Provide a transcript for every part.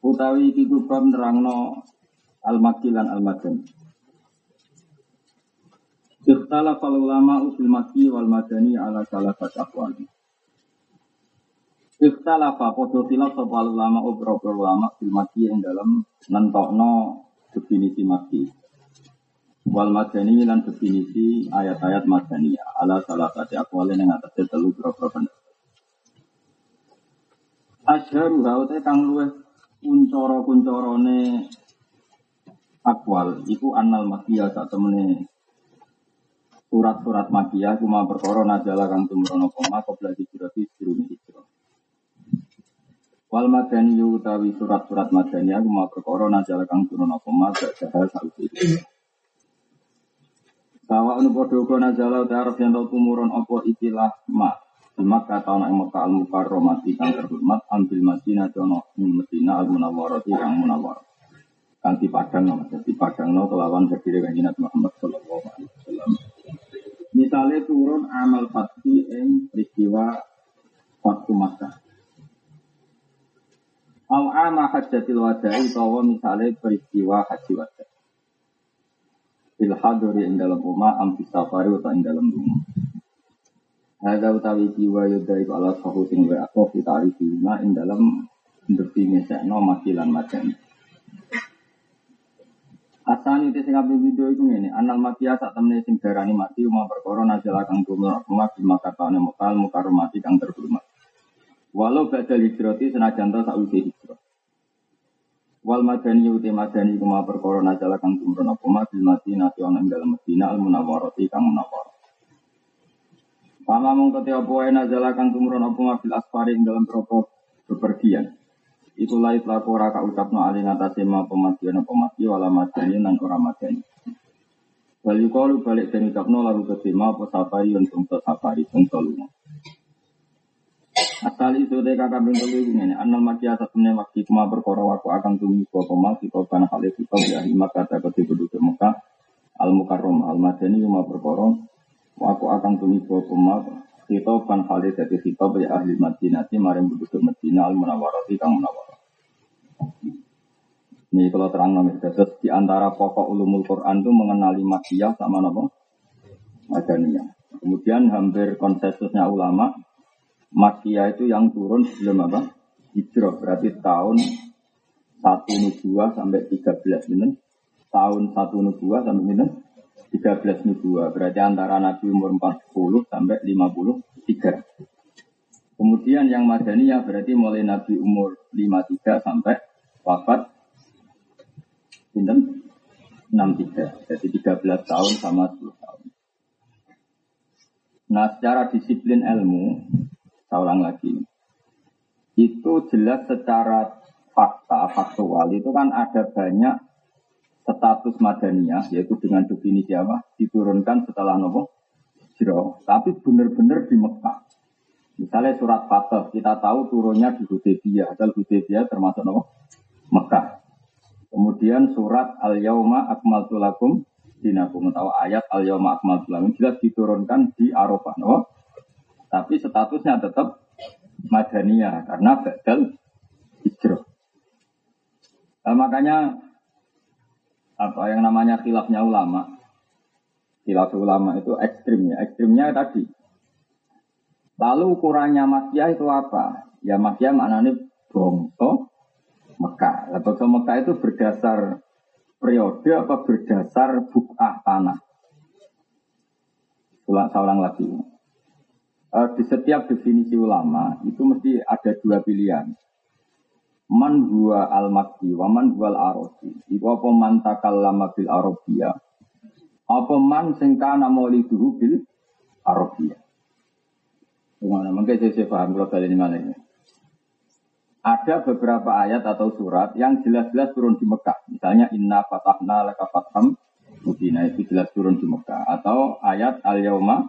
utawi iki kubab nerangno al-makki lan al-madani. Ikhtala fal ulama usul makki wal madani ala salafat aqwal. Ikhtala fa padha khilaf sapa ulama beberapa ulama fil makki yang dalam nentokno definisi makki. Wal madani lan definisi ayat-ayat madani ala salafat aqwal yang atas telu beberapa pendapat. Asyharu kang luweh kuncoro-kuncorone akwal. Iku annal makia sak temene surat-surat makia. Cuma perkara najala kang tumrono koma qabla hijrati jurune hijrah. Wal madani utawi surat-surat madani cuma perkara najala kang tumrono koma gak jahal sausi Bawa anu padha uga najala uta arep yen tumurun apa ikilah mak di Makkah tahun yang Makkah al Mukarramati kang terhormat ambil Madinah jono ing Madinah al Munawwarati kang munawwar. Kang dipadang no, dipadang no kelawan berdiri kanjeng Nabi Muhammad sallallahu alaihi wasallam. Misalnya turun amal fatih ing peristiwa waktu Makkah. Al ama hajjatil wada'i utawa misalnya peristiwa haji wada. Ilhaduri ing dalam rumah, am safari atau ing dalam rumah. Hada utawi jiwa yudha iku ala sahu sing wa aku kita ma ing dalam ngerti ngesekno makilan macan. Asani te sing ape video iku ngene, anal makia sak temne sing darani mati umah perkara najal kang tumrap rumah di makatane mekal mukarramati kang terhormat. Walau badal hijrati senajan ta sakwise hijrah. Wal madani uti madani kuma perkara najal kang tumrap rumah di mati nasi ana ing dalem Madinah al munawwarati kang munawwar. Pama mung kete apa wae nazala kang tumurun apa ngabil asfari ing dalam rokok bepergian. Itulah itlah ora ka ucapno ali ngatasé ma pematian apa mati wala madani nan ora madani. Wal yuqalu balik den ucapno lalu kesima apa safari untung safari untung lunga. Asal itu deh kakak bintu itu ini. Anal mati atas temen waktu kuma berkoro waku akan tumi kau pemal kita karena hal itu kau ya lima kata ketika duduk Mekah al mukarrom al madani cuma berkoro Aku akan tumibo pemat kita kan kali jadi kita ya ahli Madinah maring penduduk Madinah al munawarati kang munawar. Ini kalau terang nomor terus di antara pokok ulumul Quran itu mengenali Madinah sama apa? Madaniyah. Kemudian hampir konsensusnya ulama Madinah itu yang turun sebelum apa? Hijrah berarti tahun satu nubuah sampai 13 menit tahun satu nubuah sampai minus 13 nubuah. Berarti antara Nabi umur 40 sampai 53. Kemudian yang Madaniyah berarti mulai Nabi umur 53 sampai wafat Pinten 63. Jadi 13 tahun sama 10 tahun. Nah secara disiplin ilmu, saya ulang lagi, itu jelas secara fakta, faktual itu kan ada banyak status madaniyah yaitu dengan definisi apa? Diturunkan setelah nopo? Hijrah. Tapi benar-benar di Mekah. Misalnya surat Fatah kita tahu turunnya di Hudaybiyah dan Hudaybiyah termasuk nopo? Mekah. Kemudian surat Al Yauma Akmaltu Lakum dinakum. Atau ayat Al Yauma Akmaltu Lakum. Jelas diturunkan di Arafah nopo? Tapi statusnya tetap madaniyah karena badal hijrah. Nah, makanya apa yang namanya khilafnya ulama. Khilaf ulama itu ekstrim ya. Ekstrimnya tadi. Lalu ukurannya makia itu apa? Ya makia maknanya bongso Mekah. Bongso Mekah itu berdasar periode apa berdasar bukah tanah? Ulang, ulang lagi. Uh, di setiap definisi ulama itu mesti ada dua pilihan man huwa al makki wa man huwa al arabi iku apa man takallama bil arabia apa man sing kana mauliduhu bil arabia Gimana? Mungkin saya, saya paham kalau kalian ini ada beberapa ayat atau surat yang jelas-jelas turun di Mekah. Misalnya Inna Fatahna Laka Fatham Mubina itu jelas turun di Mekah. Atau ayat Al-Yawma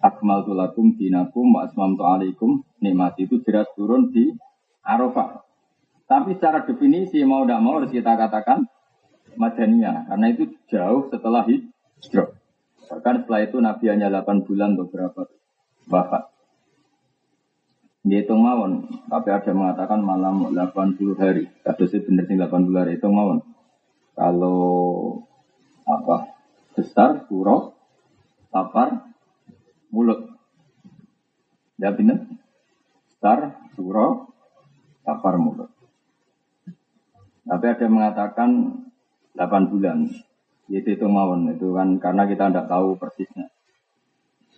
Akmaltu Lakum Dinakum Wa Asmamtu Alaikum Nikmati itu jelas turun di Arafah. Tapi secara definisi mau tidak mau harus kita katakan Madaniyah. Karena itu jauh setelah hijrah. Bahkan setelah itu Nabi hanya 8 bulan beberapa wafat. Dihitung mawon, tapi ada mengatakan malam 80 hari. Sih bener sih 80 hari itu mawon. Kalau apa besar, surah, tapar, mulut. Ya bener. Besar, surah, tapar, mulut. Tapi ada yang mengatakan 8 bulan. Itu itu mawon itu kan karena kita tidak tahu persisnya.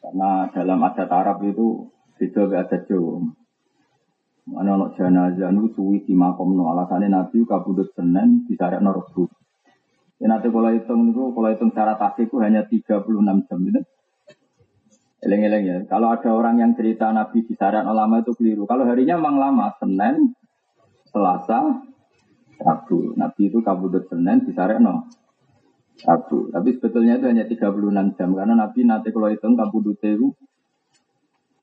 Karena dalam adat Arab itu Beda ke adat Jawa. Mana ono jenazah nu suwi di makom no alasannya Nabi kabudut Senin bisa ada Rebu. Ya nanti kalau hitung itu kalau hitung taktik itu hanya 36 jam gitu. Eleng-eleng ya. Kalau ada orang yang cerita Nabi di syariat ulama itu keliru. Kalau harinya memang lama, Senin, Selasa, Rabu. Nabi itu kabudut Senin di syariat no. Rabu. Tapi sebetulnya itu hanya 36 jam karena Nabi nanti kalau hitung kabudut itu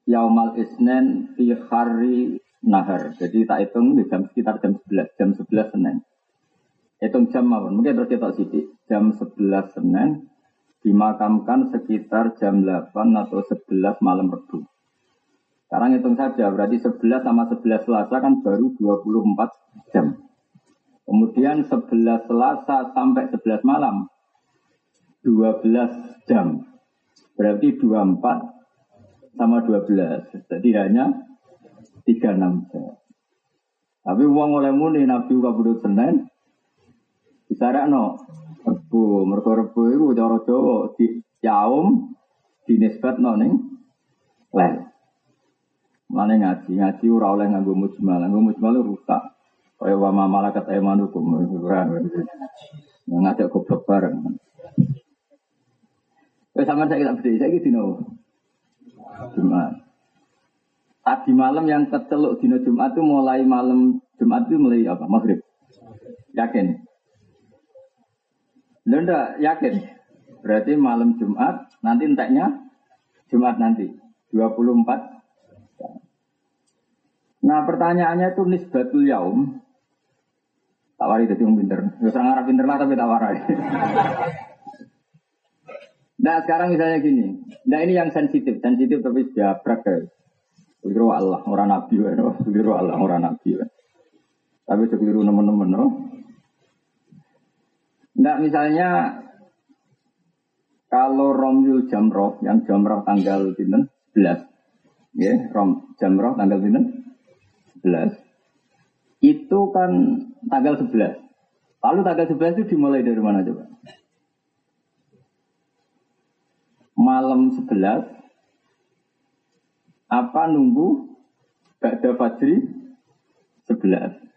yaumal isnen fi hari nahar. Jadi tak hitung di jam sekitar jam 11, jam 11 Senin. Hitung jam apa? Mungkin terus kita sidik. Jam 11 Senin dimakamkan sekitar jam 8 atau 11 malam Rebu. Sekarang hitung saja, berarti 11 sama 11 Selasa kan baru 24 jam. Kemudian 11 Selasa sampai 11 malam 12 jam. Berarti 24 sama 12. Jadi hanya 36 jam. Tapi uang oleh muni Nabi kabudut Senin bisa no rebu mereka rebu itu cara Jawa di yaum di nisbat noning lel. Mana ngaji ngaji ora oleh nganggo mujmal, nganggo mujmal rusak. Kaya wa malakat aymanukum ora. Ngajak goblok bareng. Wes sampean saya tak bedhe, saiki dino Jumat. Tadi malam yang keceluk dino Jumat itu mulai malam Jumat itu mulai apa? Maghrib. Yakin? Lenda yakin? Berarti malam Jumat nanti enteknya Jumat nanti 24 Nah pertanyaannya itu nisbatul yaum Tawari jadi orang pinter Ya sangat pinter lah tapi tawari Nah sekarang misalnya gini, nah ini yang sensitif, sensitif tapi sudah praktek. Keliru Allah, orang Nabi, no? keliru Allah, orang Nabi. No? Tapi keliru teman-teman, no? Nah misalnya kalau Romyul Jamroh, yang Jamroh tanggal pinten 11, ya, Rom Jamroh tanggal pinten 11, itu kan tanggal 11. Lalu tanggal 11 itu dimulai dari mana coba? malam 11 apa nunggu Ba'da Fajri 11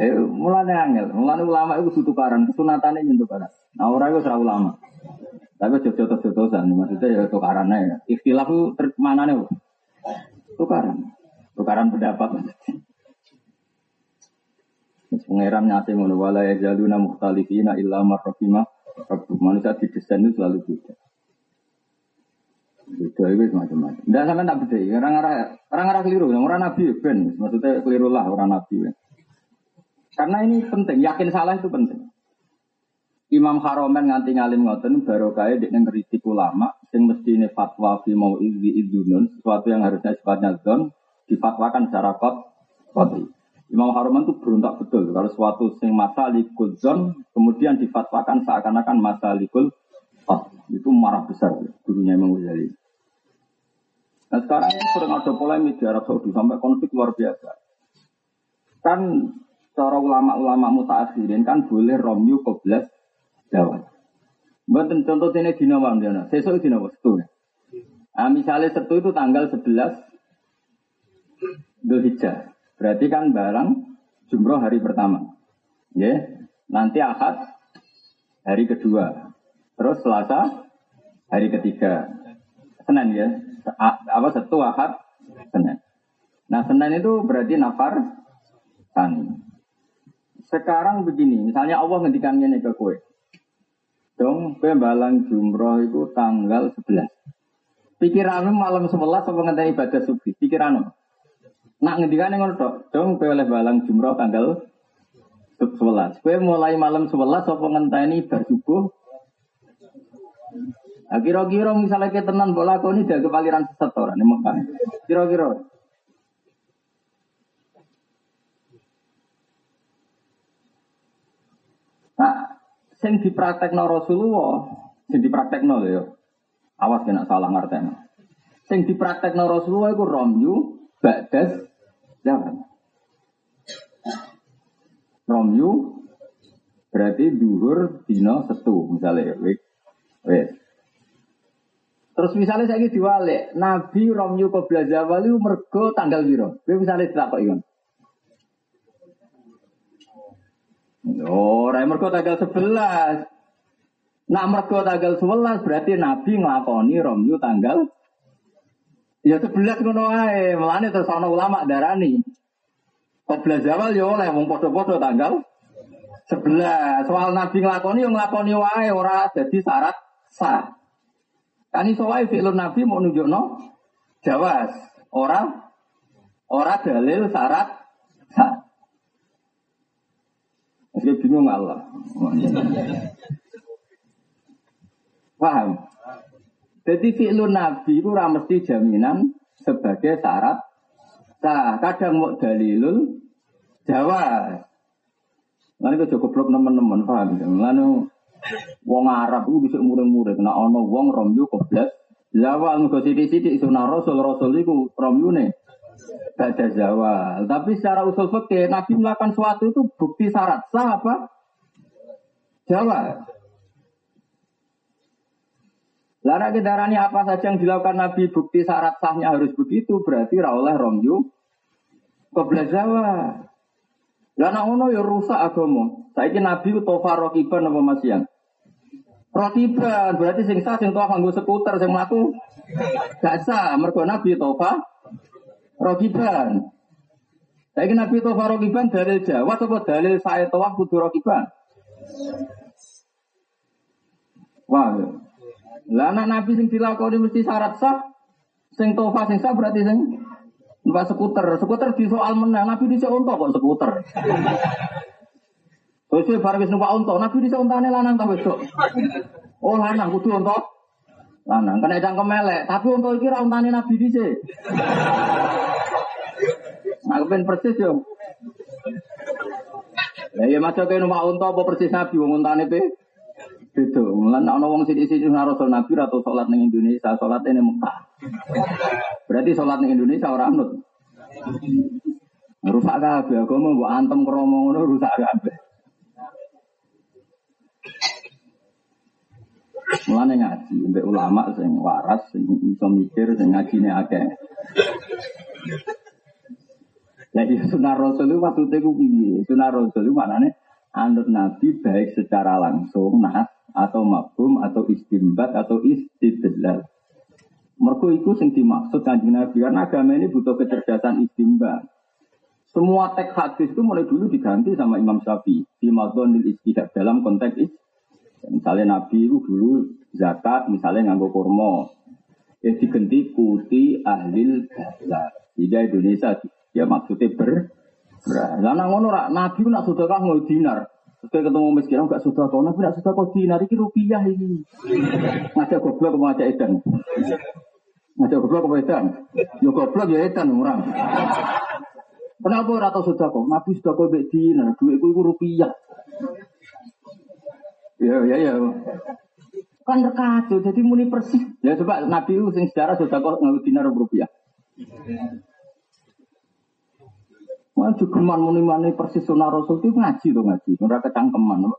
Eh, mulane angel, mulane ulama itu butuh karan, kesunatannya nyentuh karan. Nah orang itu serah ulama, tapi jodoh jodohan, maksudnya ya tukarannya ya. Ikhtilaf itu mana nih? Tukaran, tukaran pendapat. Pengeram nyate ngono wala ya jaluna mukhtalifina illa marrafimah Manusia didesain itu selalu beda. Beda itu macam-macam. Tidak sampai tak beda. Orang-orang orang keliru. Orang nabi ben. Maksudnya keliru lah orang nabi. Karena ini penting. Yakin salah itu penting. Imam Haromen nganti ngalim ngoten kaya di ngeritik ulama yang mesti ini fatwa fi mau izi idunun sesuatu yang harusnya sifatnya zon difatwakan secara kot kotri. Imam Haruman itu berontak betul kalau suatu sing masalikul zon kemudian difatwakan seakan-akan masalikul fat itu marah besar gurunya Imam Ghazali. Nah sekarang ini sering ada polemik di Arab Saudi sampai konflik luar biasa. Kan cara ulama-ulama mutaakhirin kan boleh romyu koblas jawab. Buat contoh ini dina wam dina. Sesuk dina setu. Nah, misalnya setu itu tanggal 11 Dzulhijjah. Berarti kan barang jumroh hari pertama. Ya. Nanti akad hari kedua. Terus selasa hari ketiga. Senin ya. Apa satu akad Senin. Nah Senin itu berarti nafar tani. Sekarang begini, misalnya Allah ngendikan ini ke kue. Dong, kue balang jumroh itu tanggal 11. Pikiranmu malam 11 apa ngenteni ibadah subuh? Pikiranmu. Nak ngendikan ngono tok. Dong, kue oleh balang jumroh tanggal 11. Kue mulai malam 11 apa ngenteni bar subuh? Nah, kira-kira misalnya kita tenan bola kau ini dari kepaliran sesat orang ini Mekah. Kira-kira. Nah, sing dipraktekno Rasulullah, sing dipraktekno ya. Awas kena salah ngerteni. Sing dipraktekno Rasulullah iku romyu ba'das zaman. Romyu berarti duhur dino setu misalnya wis. Wis. Terus misalnya saya diwalik, Nabi Romyu Qobla Zawali mergo tanggal biro. Gue misalnya tidak kok ikan. Oh, mergo tanggal 11. Nak mergo tanggal 11 berarti Nabi ngelakoni Romyu tanggal Ya 11 ngono wae. Mulane terus ana ulama darani. Qobla Zawal ya oleh wong padha-padha tanggal 11. Soal Nabi ngelakoni yang ngelakoni wae ora jadi syarat sah. Kan iso wae fi'lun nabi mau nunjukno jawas. Ora ora dalil syarat sah. Saya bingung Allah. Paham? Jadi fi'lun nabi itu mesti jaminan sebagai syarat sah. Kadang mau dalilul jawas. Lalu itu cukup blok teman-teman paham? Lalu Wong Arab itu bisa muring-muring. Nah, ono wong romyu koblas. Zawal nggak sidik-sidik sunah Rasul Rasul itu romyu nih. Baca zawal. Tapi secara usul fikih Nabi melakukan suatu itu bukti syarat sah apa? Jawab. Lara kedarani apa saja yang dilakukan Nabi bukti syarat sahnya harus begitu berarti rawleh romyu. Lah nak ngono ya rusak agama. Saiki Nabi tofa rokiban apa masian? Rokiban berarti sing sah sing tofa nganggo skuter sing gak sah mergo Nabi tofa rokiban. Saiki Nabi tofa rokiban dalil Jawa apa dalil saya tofa kudu rokiban? Wah. Lah anak Nabi sing dilakoni mesti syarat sah. Sing tofa sing sah berarti sing Numpak skuter, skuter di soal menang, Nabi di unta kok skuter. Dia barang wis numpak unta, Nabi di untane lanang ta besok. Oh lanang kudu unta. Lanang kena edang kemelek, tapi unta iki ra untane Nabi dhisik. Aku pengen persis yo. Lah ya maca kene numpak unta apa persis Nabi wong untane pe? Beda. Lan ana wong sithik-sithik Rasul Nabi atau salat ning Indonesia, salat ning Mekah. Berarti sholat di Indonesia orang anut. Rusak kabeh agama mbok antem kromo ngono rusak kabeh. Mulane ngaji mbek ulama sing waras sing iso mikir sing ngajine akeh. Jadi iya, sunnah Rasul itu maksudnya ku piye? Sunnah Rasul itu maknanya anut Nabi baik secara langsung nas atau mabum atau istimbat atau istidlal. Mergo iku sing dimaksud kanjeng Nabi karena agama ini butuh kecerdasan istimba. Semua teks hadis itu mulai dulu diganti sama Imam Syafi'i di Istihad dalam konteks is. Misalnya Nabi itu dulu zakat, misalnya nganggo kurma. Ya diganti kuti ahlil bahla. Jika Indonesia ya maksudnya ber. Lah ngono rak Nabi nak sedekah nggo dinar. Terus ketemu miskin, enggak sudah kau, nabi nak sudah kau dinar, ini rupiah ini. Ngajak goblok, mau ngajak edan. Ada goblok apa edan? Ya goblok ya edan orang. Kenapa ora tau sedekah? Nabi sedekah mbek dinar, duitku iku rupiah. Ya ya ya. Kan rekado, jadi muni persis. Ya coba Nabi itu sejarah sedekah nganggo dinar rupiah. Wah, cukuman muni mani persis sunah Rasul itu ngaji tuh ngaji, ora kecangkeman.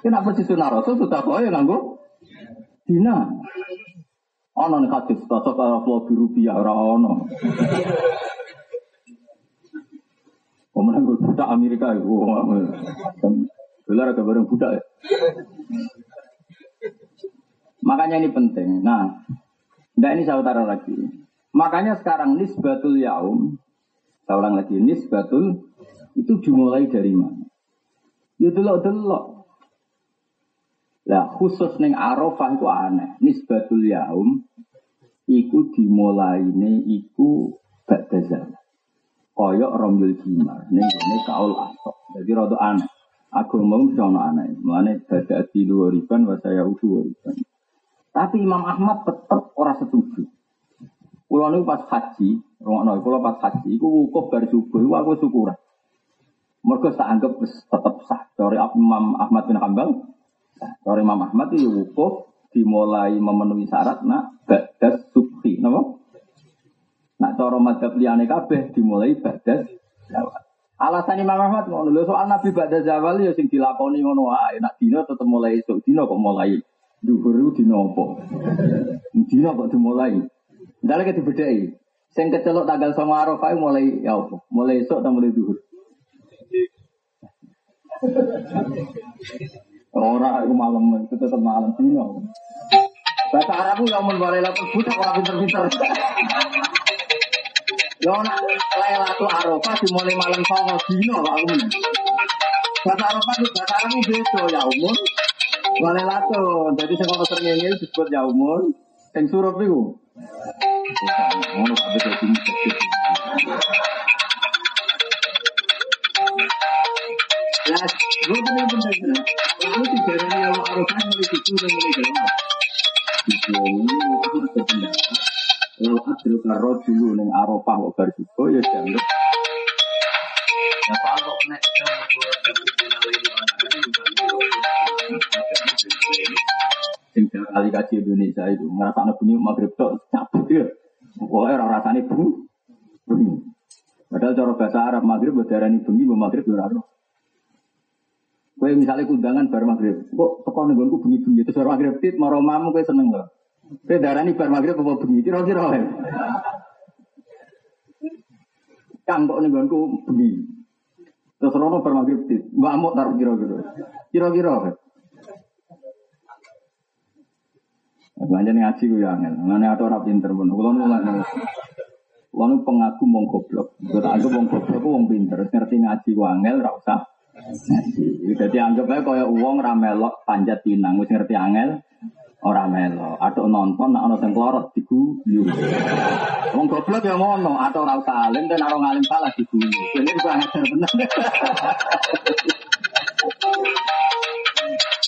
Kenapa persis sunah Rasul sudah kok ya nganggo dinar. Ono nih hadis kalau flow biru rupiah ora ono. Pemenang gue budak Amerika itu, dolar agak bareng budak ya. Makanya ini penting. Nah, Nah ini saya utara lagi. Makanya sekarang nisbatul yaum Saya ulang lagi, nisbatul itu dimulai dari mana? Ya delok-delok. Lah khusus neng Arafah itu aneh. Nisbatul yaum iku dimulai ini iku ba'da zaman. Koyok romyul jimar. Neng ini kaul asok. Jadi rada aneh. Agama mesti ana aneh. Mulane bada di luar riban wa saya udu riban. Tapi Imam Ahmad tetap orang setuju. Kulo niku pas haji, rungokno kulo pas haji iku wukuf bar subuh aku syukur. Mergo tak anggap tetap sah. Dari Imam Ahmad bin Hambal Sore Imam Ahmad itu wukuf dimulai memenuhi syarat nak badas subhi, napa? Nak cara madzhab liyane kabeh dimulai badas zawal. Alasan Imam Ahmad ngono lho soal Nabi badas zawal ya sing dilakoni ngono wae. Nak dina tetep mulai esuk dina kok mulai dhuwur dina apa? Dina kok dimulai. Ndale ke dibedheki. Sing kecelok tanggal 9 Arafah mulai ya apa? Mulai esuk atau mulai dhuwur? Orang itu malam itu tetap malam dino. Bahasa Arabku yang membalai lalu buta orang pinter-pinter. Yo nak Lailatul Arafah dimulai malam songo dino Pak Umun. Bahasa Arafah itu bahasa Arabku beda ya umur. Lailatul. Jadi saya mau sering disebut ya umur. Yang suruh itu. Ngono kabeh dadi Ya, gue bener-bener. Lalu tidak ada yang Arafah mulai situ dan mulai gelap. Itu aku ada pendapat. Lalu adil karo dulu neng Arafah kok bar juga ya dianggap. Ya kalau nek sing kali kaji Indonesia itu ngerasa anak bunyi maghrib tok cabut ya. Pokoknya orang rasanya bunyi. Bunyi. Padahal cara bahasa Arab maghrib berdarah ini bunyi, maghrib berdarah. Kue misalnya kundangan bar maghrib, kok teko nenggonku bunyi-bunyi terus bar maghrib tit maro mamu kue seneng loh. Kue darani bar maghrib apa bunyi kira-kira wae. Kang kok nenggonku bunyi. Terus rono bar maghrib tit, amuk taruh kira-kira. Kira-kira. Belanja ngaji gue ya angel, mana ada orang pinter pun. Kalau nulak Kalau pengaku mau goblok, gue tak anggap mau goblok, gue pinter. Ngerti ngaji gue angel, rasa jadi anggap aja kaya uang ramelok panjat pinang, wis ngerti angel ora melo. Atau nonton nak ono sing klorot diguyu. Wong goblok ya ngono, atau ora usah alim dan ora ngalim salah diguyu. Ini juga ngajar bener.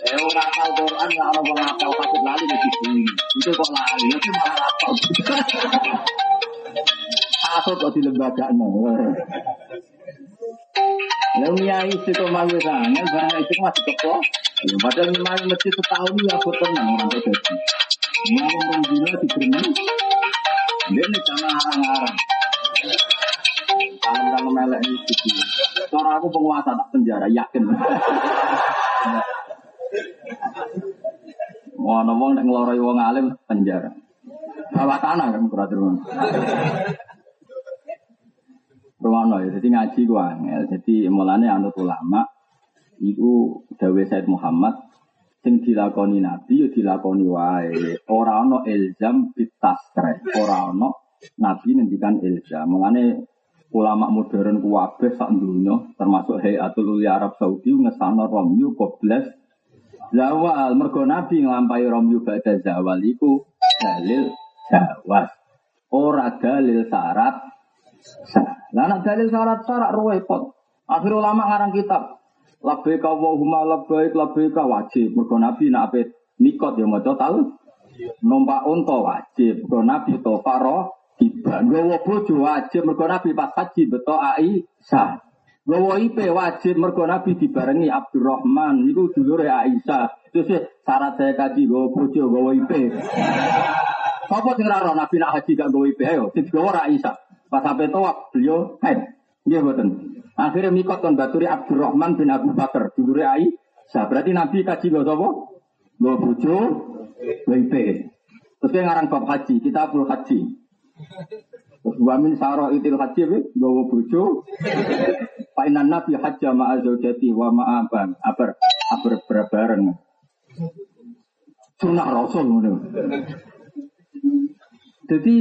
Eh ora hafal Quran ora ono wong hafal patut lali nek diguyu. Itu kok lali, itu malah hafal. Asal kok di lembaga Lalu nyai itu malu sangat, barang itu masih teko. Padahal nyai masjid setahun ya aku tenang orang terjadi. Mau orang gila di berenang, dia nih sama arang-arang. Melek ini gitu. Cara aku penguasa tak penjara, yakin. Wah, ngomong nek ngeloroi wong alim penjara. Bawa tanah kan berarti Rumono ya, jadi ngaji ku angel. Jadi mulane anut ulama iku dawe Said Muhammad sing dilakoni nabi yo dilakoni wae. Ora ana ilzam bitasre. Ora ana nabi ngendikan ilzam. Mulane ulama modern ku kabeh sak donya termasuk Hayatul Uli Arab Saudi ngesano romyu kobles zawal mergo nabi nglampahi romyu badha zawal iku dalil jawaz. Ora dalil syarat Nah, nak dalil syarat-syarat repot. Akhir ulama ngarang kitab. Labbaik Allahumma labbaik labbaik wajib. Mergo Nabi nak ape nikot ya maca tahu. Numpak unta wajib. Mergo Nabi to faro tiba. Gowo bojo wajib mergo Nabi pas haji beto Aisyah. Gowo IP wajib mergo Nabi dibarengi Abdurrahman niku dulure Aisyah. Terus syarat saya kaji gowo bojo gowo IP. Apa sing ora Nabi nak haji gak gowo IP ayo sing gowo Aisyah. Pas sampai tawaf beliau haid. Dia buatan. Akhirnya mikot kan baturi Abdurrahman bin Abu Bakar. Dulure Ai. Sah berarti Nabi kaji gak sapa? Gak bojo, WP. Terus dia ngarang bab haji, kita perlu haji. Wamin saro itil haji, gawa bojo. Painan Nabi haji ma'azawjati wa ma'aban. Aber, aber berbareng. Sunnah Rasul. Jadi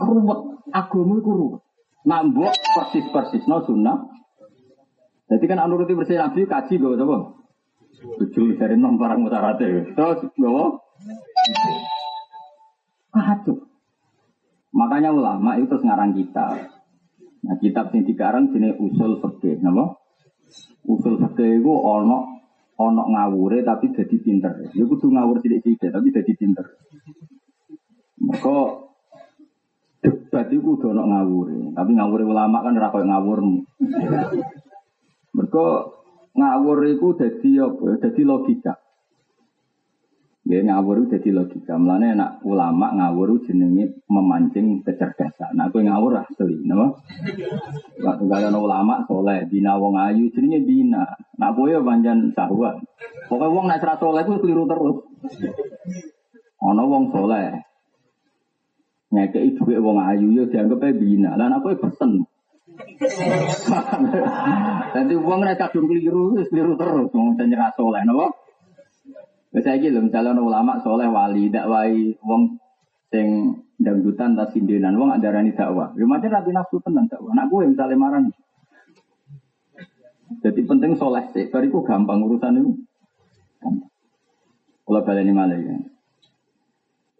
ruwet agama itu ruwet. Nambok persis-persis no sunnah. Jadi kan anuruti bersih Nabi kaji gue coba. Tujuh dari enam barang mutarate. Terus gue Kacau. Makanya ulama itu terus ngarang kitab. Nah kitab yang dikarang jenis usul fikih, nama? Usul fikih itu ono ono ngawure tapi jadi pinter. Ya kudu ngawur sidik-sidik tapi jadi pinter. Maka debat itu kudu ono ngawure, tapi ngawure ulama kan ora koyo ngawurmu. Mereka ngawur itu jadi apa? Jadi logika. Ya ngawur jadi logika. Mulane enak ulama ngawur jenenge memancing kecerdasan. Nah, aku ngawur asli, napa? Waktu kalian ulama soleh, bina wong ayu jenenge bina. Nah, kowe panjen sahwa. Pokoknya wong nek ora soleh ku keliru terus. Ana wong soleh. Ngekei dhuwit wong ayu ya dianggap bina. Lah aku pesen. Nanti wong nek kadung keliru, keliru terus wong nyerah soleh, napa? Wes saiki lho misalnya ulama soleh wali dakwai wong sing dangdutan tas sindenan wong adarani dakwah. Yo mate rapi nafsu tenan dakwah. Nak kowe misalnya marang. Jadi penting soleh sih, bariku gampang urusan itu. Kalau ini malah ya.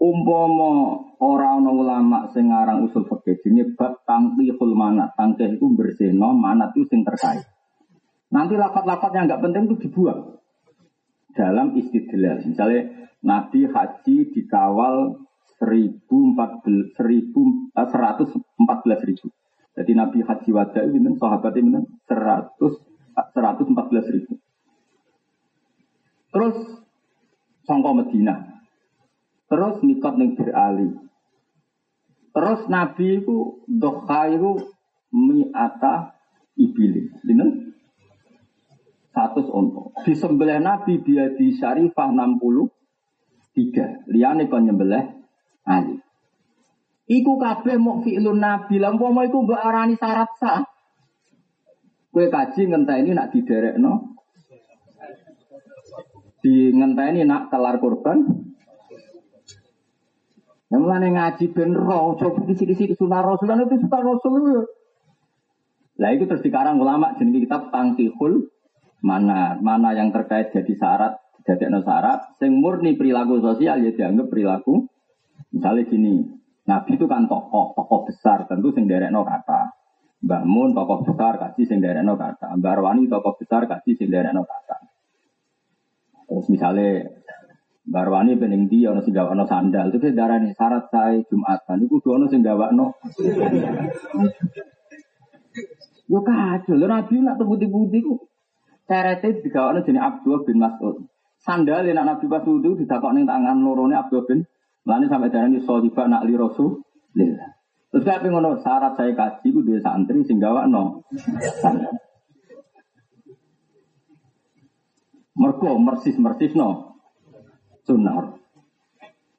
Umpama orang ulama sing usul fikih jenenge bab tangkihul manat. Tangkih itu bersihno, manat itu sing terkait. Nanti lapat-lapat yang nggak penting itu dibuang dalam istidlal. Misalnya Nabi haji dikawal 1114 1000 eh, ribu. Jadi Nabi haji wada itu sahabat itu 100 114 ribu. Terus songko Medina. Terus nikot Neng Ali. Terus Nabi itu dokha itu mi'ata ibilin. Dinten 100 onto. Disembelih Nabi dia di Syarifah 63. Liane kon nyembelih Ali. Iku kabeh mau fi'lun Nabi. Lah pomo iku mbok arani syarat sah. Kowe kaji ini nak diderek diderekno. Di ngenteni nak kelar korban. Yang mana ngaji ben roh, coba sisi itu sunnah Rasul, itu sunnah ya. Rasul. Lah itu terus dikarang ulama jadi kitab Tangkihul mana mana yang terkait jadi syarat jadi no syarat sing murni perilaku sosial ya dianggap perilaku. Misalnya gini nabi itu kan tokoh tokoh besar tentu sing no kata. Mbak Mun tokoh besar kasih sing no kata. Mbak Arwani tokoh besar kasih sing no kata. Terus misalnya Mbak Arwani pening dia ono sing no sandal. Itu darah nih syarat saya Jumatan itu dua ono sing no Yo kacau, Nabi nak terbudi-budi ku Serete digawakno jenenge Abdul bin Mas'ud. Sandal yang Nabi pas wudu didakok ning tangan lorone Abdul bin Lani sampai darani sohiba nak li rasul. Terus kayak ngono syarat saya kaji ku dua santri sing gawakno. Mergo mersis-mersis no sunnah.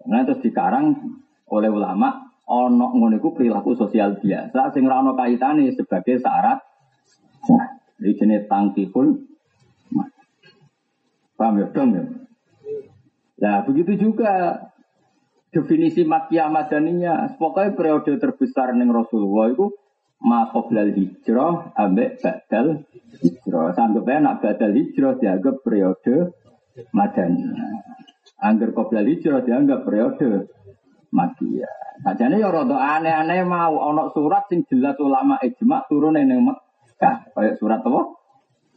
Nah terus dikarang oleh ulama ono ngono iku perilaku sosial biasa sing ora ono kaitane sebagai syarat. Nah, jenis tangkiful Paham ya? Dong ya? Nah, begitu juga definisi makiyah madaninya. Pokoknya periode terbesar neng Rasulullah itu makoblal hijrah ambek badal hijrah. Sampai nak badal hijrah dianggap periode madaninya. Angger qoblal hijrah dianggap periode makiyah. Sajane ya rada aneh-aneh mau ana surat sing jelas ulama ijma turun ning Mekah. Kayak surat apa?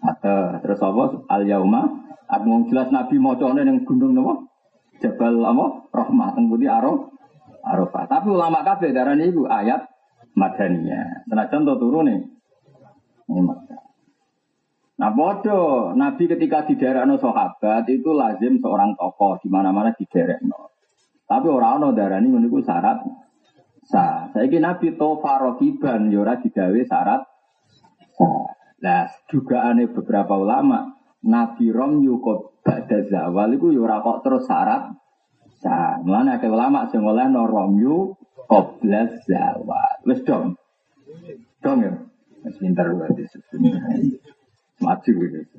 Atau terus apa? Al yauma Aku jelas Nabi mocone yang gunung nopo Jabal apa? Rahmah tembudi Araf Arafah. Tapi ulama kabeh darane iku ayat madaniyah. Senajan to turune. Ini Nah bodoh, Nabi ketika di daerah no sahabat itu lazim seorang tokoh di mana-mana di daerah no. Tapi orang no darah ini menurutku syarat sah. Saya Nabi tofa rokiban yora ya digawe syarat sah. Nah juga aneh beberapa ulama Nabi rom yuko ba'da zawal itu yura kok terus syarat. Nah, mulane akeh ulama sing oleh no rom yu qabla zawal. Wis dong. Dong ya. Wis pinter berarti. Maju gitu.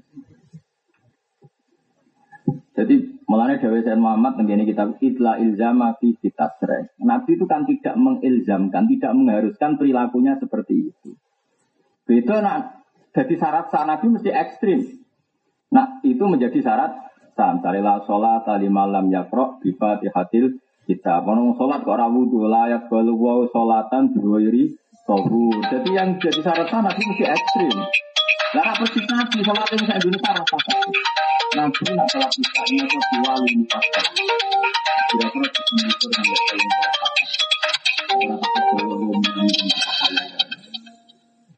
Jadi mulanya Dewi Sayyid Muhammad begini kita itla ilzama fi fitasre. Nabi itu kan tidak mengilzamkan, tidak mengharuskan perilakunya seperti itu. Beda nak jadi syarat sah Nabi mesti ekstrim. Nah itu menjadi syarat sah. Misalnya la sholat tali malam yakro bifatihatil kita. Mau sholat kok rawu tuh layak balu wow sholatan diwiri tohu. Jadi yang jadi syarat sah Nabi mesti ekstrim. Karena persis Nabi sholat ini saya dulu syarat sah. Nabi nak sholat kita ini atau diwali pasti. Kira-kira itu yang paling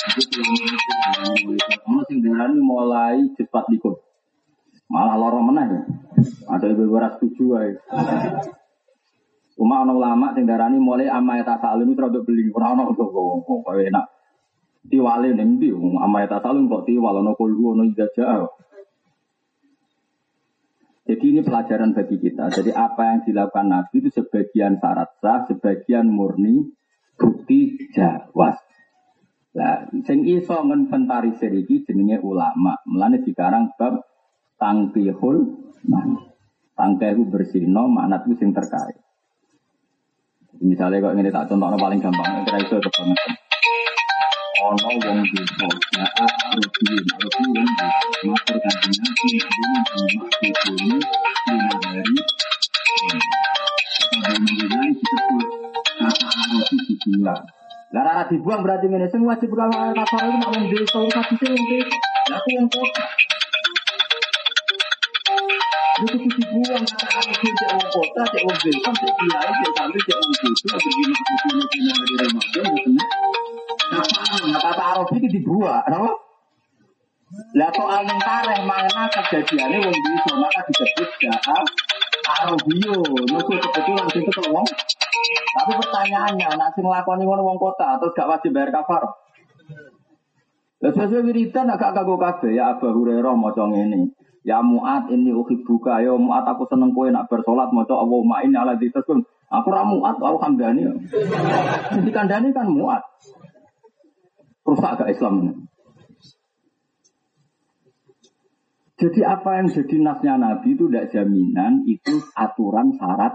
Dimulai Karena sing darani mulai cepat dikut Malah lorong meneh ya. Ada ora setuju ae. Cuma ana ulama sing darani mulai amaya tasalum itu rada beli ora ana kok enak. Tiwale ning ndi amaya tasalum kok tiwal ana kulhu ana ijazah. Jadi ini pelajaran bagi kita. Jadi apa yang dilakukan Nabi itu sebagian syarat sah, sebagian murni, bukti jawas. Nah, sing iso menventarisir iki jenenge ulama. Mulane dikarang bab tangkihul man. Tangkihu bersino makna itu sing terkait. Misalnya kok ini tak contohnya paling gampang, kira itu kebangetan. Ono wong desa, ya arobi, arobi wong desa, matur Nabi, nabi nabi ini, lima hari, kata mengenai disebut kata arobi dibuang. Lah rara dibuang berarti ini, sing wajib kafar itu nak wong desa, kasih wong desa, lah aku wong kota. Itu kudu dibuang kata arobi cek wong kota, cek wong desa, cek kiai, cek santri, cek wong desa, ada gini kudu lima hari Ramadan, gitu Nah, kata Arab itu dibuat, kenapa? Lah yang mana kejadiannya wong bisa maka disebut jahat Arabio. Nusul kebetulan itu tuh wong. Tapi pertanyaannya, nak sing lakoni ngono wong kota terus gak wajib bayar kafar. Lah sesuai wiridan agak kagok kabeh ya Abu Hurairah maca ngene. Ya Muat ini uhibbuka ya Muat aku seneng kowe nak bersolat maca Allahumma inni ala dzikrikum. Aku ra Muat, aku kandhani. Jadi kandhani kan Muat. Rusak agak Islam. Jadi apa yang jadi nasnya Nabi itu tidak jaminan, itu aturan syarat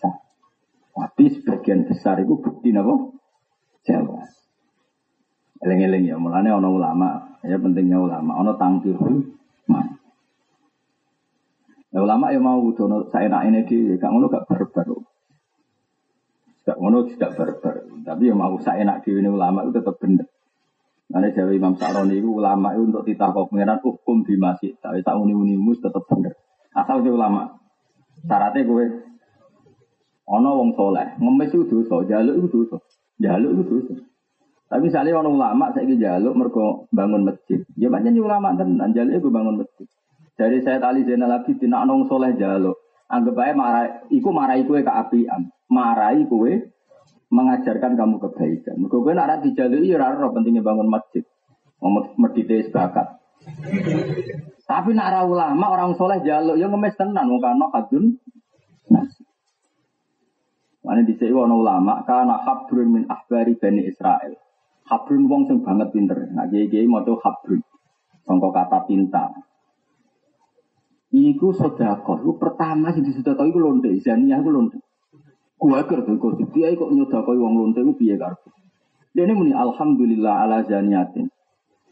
sah. Tapi sebagian besar itu bukti apa? Jawa. Eleng-eleng ya, mulanya ono ulama, ya pentingnya ulama, ono tangkir man. Ulama ya mau dono saya nak ini di, gak ngono gak berber. Gak ngono tidak berber. Tapi ya mau saya nak di ini ulama itu tetap benar. Karena Jawa Imam Sa'roni itu ulama itu untuk ditakok pengiran hukum di masjid. Tapi tak uni-unimu tetap bener. Asal dia ulama. Syaratnya gue ono wong soleh, ngemis itu dosa, jaluk itu dosa, jaluk itu dosa. Tapi misalnya ono ulama saya jaluk mergo bangun masjid, ya banyak ulama tenan jaluk itu bangun masjid. Dari saya tali Zainal Abidin, nak nong soleh jaluk, anggap aja marah, iku marahi kue keapian, marahi kue mengajarkan kamu kebaikan. Mereka kowe nek dijalui ya ora pentingnya bangun masjid. Medite sebakat. Tapi nak ra ulama orang soleh jaluk ya ngemes tenan wong kana hadun nas. Mane dhisik ana ulama kana habrun min ahbari Bani Israel. Habrun wong sing banget pinter. Nah kiai-kiai maca habrun. Sangka kata tinta. Iku sedekah. Iku pertama sing disedekah iku lonte, zaniah iku lonte. Gua ker tuh kok dia kok nyodakoi wong lonte ku piye karep. Dene muni alhamdulillah ala zaniatin.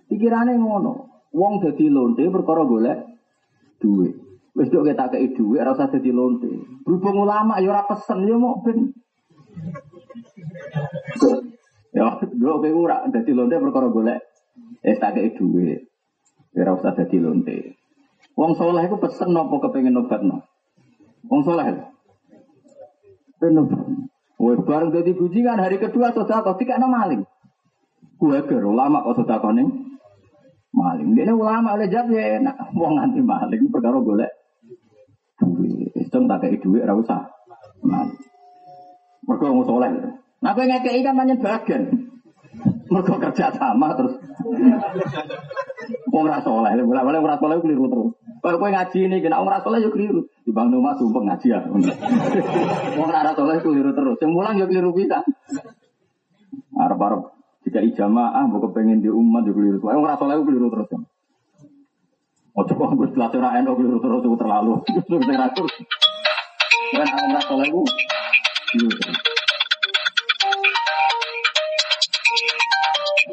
Pikirane ngono. Wong dadi lonte perkara golek duit. Wis dok ketak kei duit ora usah dadi lonte. Berhubung ulama ya ora pesen ya mau ben. Ya, dok kowe ora dadi lonte perkara golek wis tak kei duit. Ora usah dadi lonte. Wong soleh iku pesen nopo kepengin obatno. Wong soleh. Penuh. Wah, bareng jadi kan hari kedua sodako, tiga no maling. Gue ke ulama kok sodako nih. Maling. Dia ulama oleh jawab ya enak. Wong nganti maling, perkara golek. Duit. Istem tak kayak duit, rasa. Maling. Mergo wong soleh. Nah ngekeki kan panjen bagian. Mergo kerja sama terus. Wong ora soleh, mulai-mulai ora soleh keliru terus. Kalau kowe ngaji ini kena wong ora soleh yo keliru. Di Bang Noma sumpah ngaji ya. Wong ora soleh keliru terus. Sing mulang yo keliru bisa. Arep-arep jika ijamaah mbok kepengen di umat yo keliru. Wong ora soleh keliru terus. Ojo kok gue belajar NU keliru terus terlalu. Terus rasul. Kan ora soleh ku keliru terus.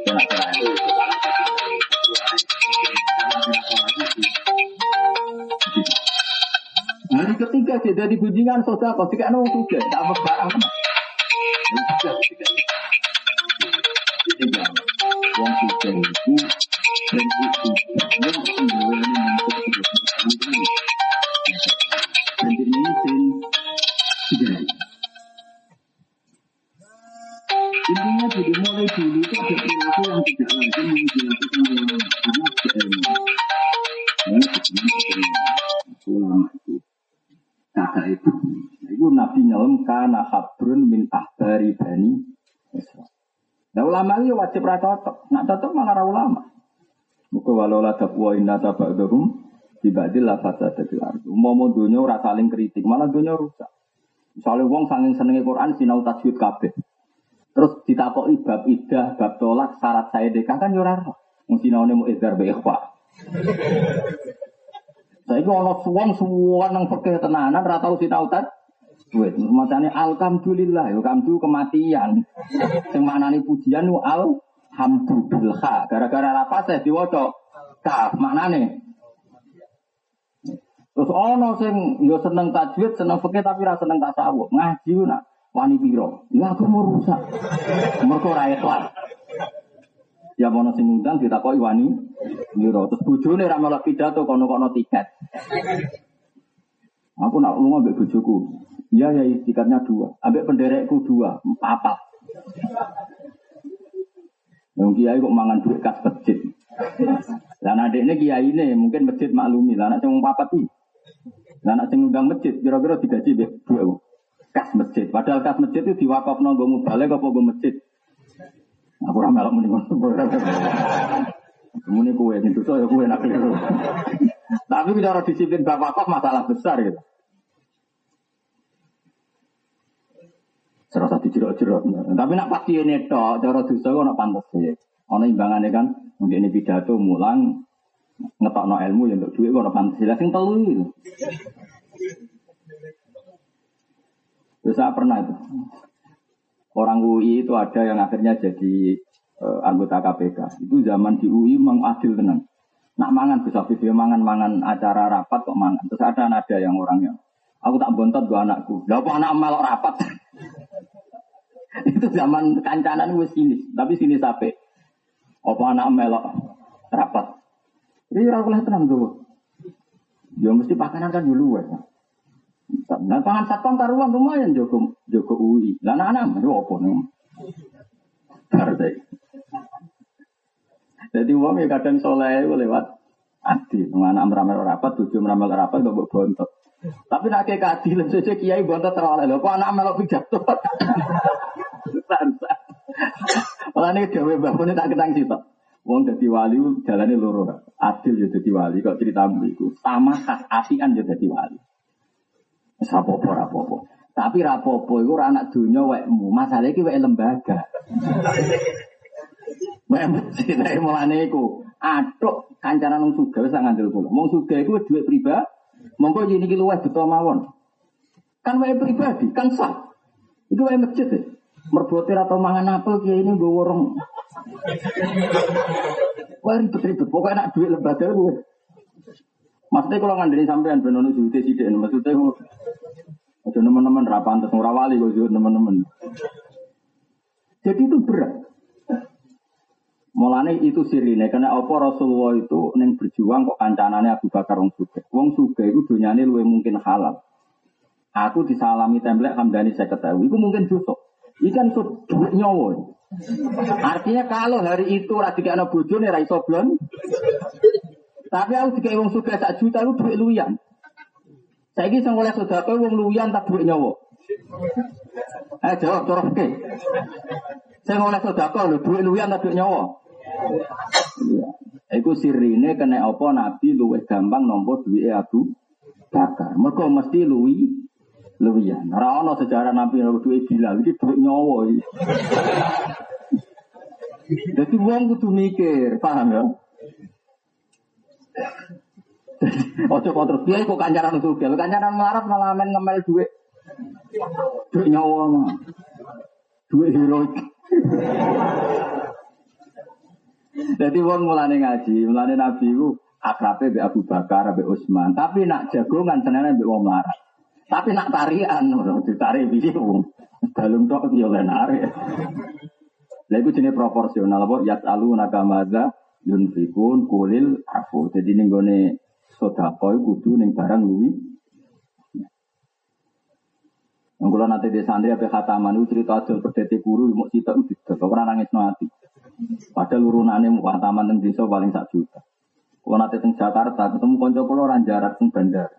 Hari ketiga dia jadi bujingan sosial kau tidak nong juga, tak apa wajib ra cocok. Nak cocok malah ra ulama. Muka walau la taqwa inna tabadhum dibadil la fasadatil ardu. Umpama dunya ora saling kritik, malah dunya rusak. Misalnya wong saking senenge Quran sinau tajwid kabeh. Terus ditakoki bab idah, bab tolak, syarat saya dekah kan yo ora roh. Wong sinaune mu idzar be ikhfa. Saiki ana suwon suwon nang fikih tenanan ora tau sinau tajwid. Macane alhamdulillah, yo kamdu kematian. Sing maknane pujian ku alhamdu bil kha. Gara-gara apa saya diwaca kaf maknane. Terus ono sing yo seneng tajwid, seneng fikih tapi ra seneng tasawuf. Ngaji ku nak wani piro? Ya aku mau rusak. Mergo ora ikhlas. Ya mau sing ngundang ditakoki wani piro. Terus bojone ra melok pidato kono-kono tiket. Aku nak lunga ambek bojoku. Iya ya tiketnya dua. Ambek penderekku dua, empat. Yang kiai kok mangan duit kas masjid. Dan adiknya kiai ini mungkin masjid maklumi. Lah anak sing papat iki. Lah anak sing ngundang masjid kira-kira digaji dua kas masjid. Padahal kas masjid itu diwakaf nonggo balik apa gue masjid. Aku ora melok muni kue itu so ya kue nak. Tapi bicara disiplin bab wakaf masalah besar gitu. Serasa dijerok-jerok. Tapi nak pasti ini tok, cara dosa kok nak pantas ya. Ono imbangannya kan, mungkin ini pidato mulang ngetokno ilmu ya untuk duit kok nak pantas. Lah sing telu itu. Terus saya pernah itu. Orang UI itu ada yang akhirnya jadi uh, anggota KPK. Itu zaman di UI memang adil tenang. Nak mangan bisa video mangan-mangan acara rapat kok mangan. Terus ada ada yang orangnya. Aku tak bontot gua anakku. Lah anak melok rapat? itu zaman kancanan wis sini, tapi sini sampai. Apa anak melok rapat? Ini ora oleh tenang dulu. Ya mesti pakanan kan dulu ya. Nah, pangan satpam karuan lumayan Joko Joko UI. Lah anak-anak apa nih? Partai. Jadi uang ya kadang soleh lewat adi. Anak meramal rapat, tujuh meramal rapat, gak buat bontot. Tapi nak kayak keadilan saja kiai bontot terlalu lho. Kok anak melok pidato? Malah ini gawe bangun tak ketang sitok. Wong dadi wali jalannya loro. Adil ya wali kok cerita itu. Sama khas asian ya wali. Rapopo, rapopo. Tapi rapopo itu anak dunia wekmu. Masalah ini wek lembaga. Masjid dari mulane iku. Atuk kancanan wong sugih wis ngandel kula. Wong sugih iku duit pribadi. Monggo yen iki luwih beto mawon. Kan wae pribadi, kan sah. Iku wae masjid. Ya. Merbote atau mangan apel kiai ini gue worong. Wah ribet-ribet. Pokoknya nak duit lembaga gue. Maksudnya kalau ngandani sampean benono juute sidik, maksudnya ada teman-teman rapan terus ngurawali gue teman-teman. Jadi itu berat. Mulane itu sirine karena apa Rasulullah itu neng berjuang kok kancanane Abu Bakar wong suge. Wong suge itu dunyane luwe mungkin halal. Aku disalami templek Hamdani saya ketahui, itu mungkin dosa. Ini kan itu duit nyawa. Artinya kalau hari itu rati anak bojone ra iso blon. Tapi aku dikai wong suga sak juta itu duit luyan. Saya ini oleh saudara wong luyan tak duit nyawa. Eh jawab cara oke. Saya ngoleh sedekah lho, duit luwian ta duit nyawa. Iku sirine kena apa Nabi luwih gampang nampa duwike Abu Bakar. Mergo mesti luwi luwian. Ora ana sejarah Nabi nampa duit Bilal iki duit nyawa iki. Jadi wong kudu mikir, paham ya? Ojo kok terus dia kok kancaran sugih. Kancaran melarat malah men ngemel duit. Duit nyawa mah. Heroik. Jadi wong mulane ngaji, mulane Nabi ku akrabe be Abu Bakar, be Utsman. Tapi nak jagongan senene be wong melarat. Tapi nak tarian, ditarik piye wong. Dalem tok yo lenare. Lha iku jenenge proporsional apa yasalu nakamaza yunfikun kulil afu. Jadi ning gone sedekah kudu ning barang. Yang kula nate di santri apa khataman itu cerita adol perdete guru mau cerita itu tidak ora nangis mati. Padahal urunane mau khataman teng desa paling sak juta. Kula nate teng Jakarta ketemu kanca kula ora jarak teng bandar.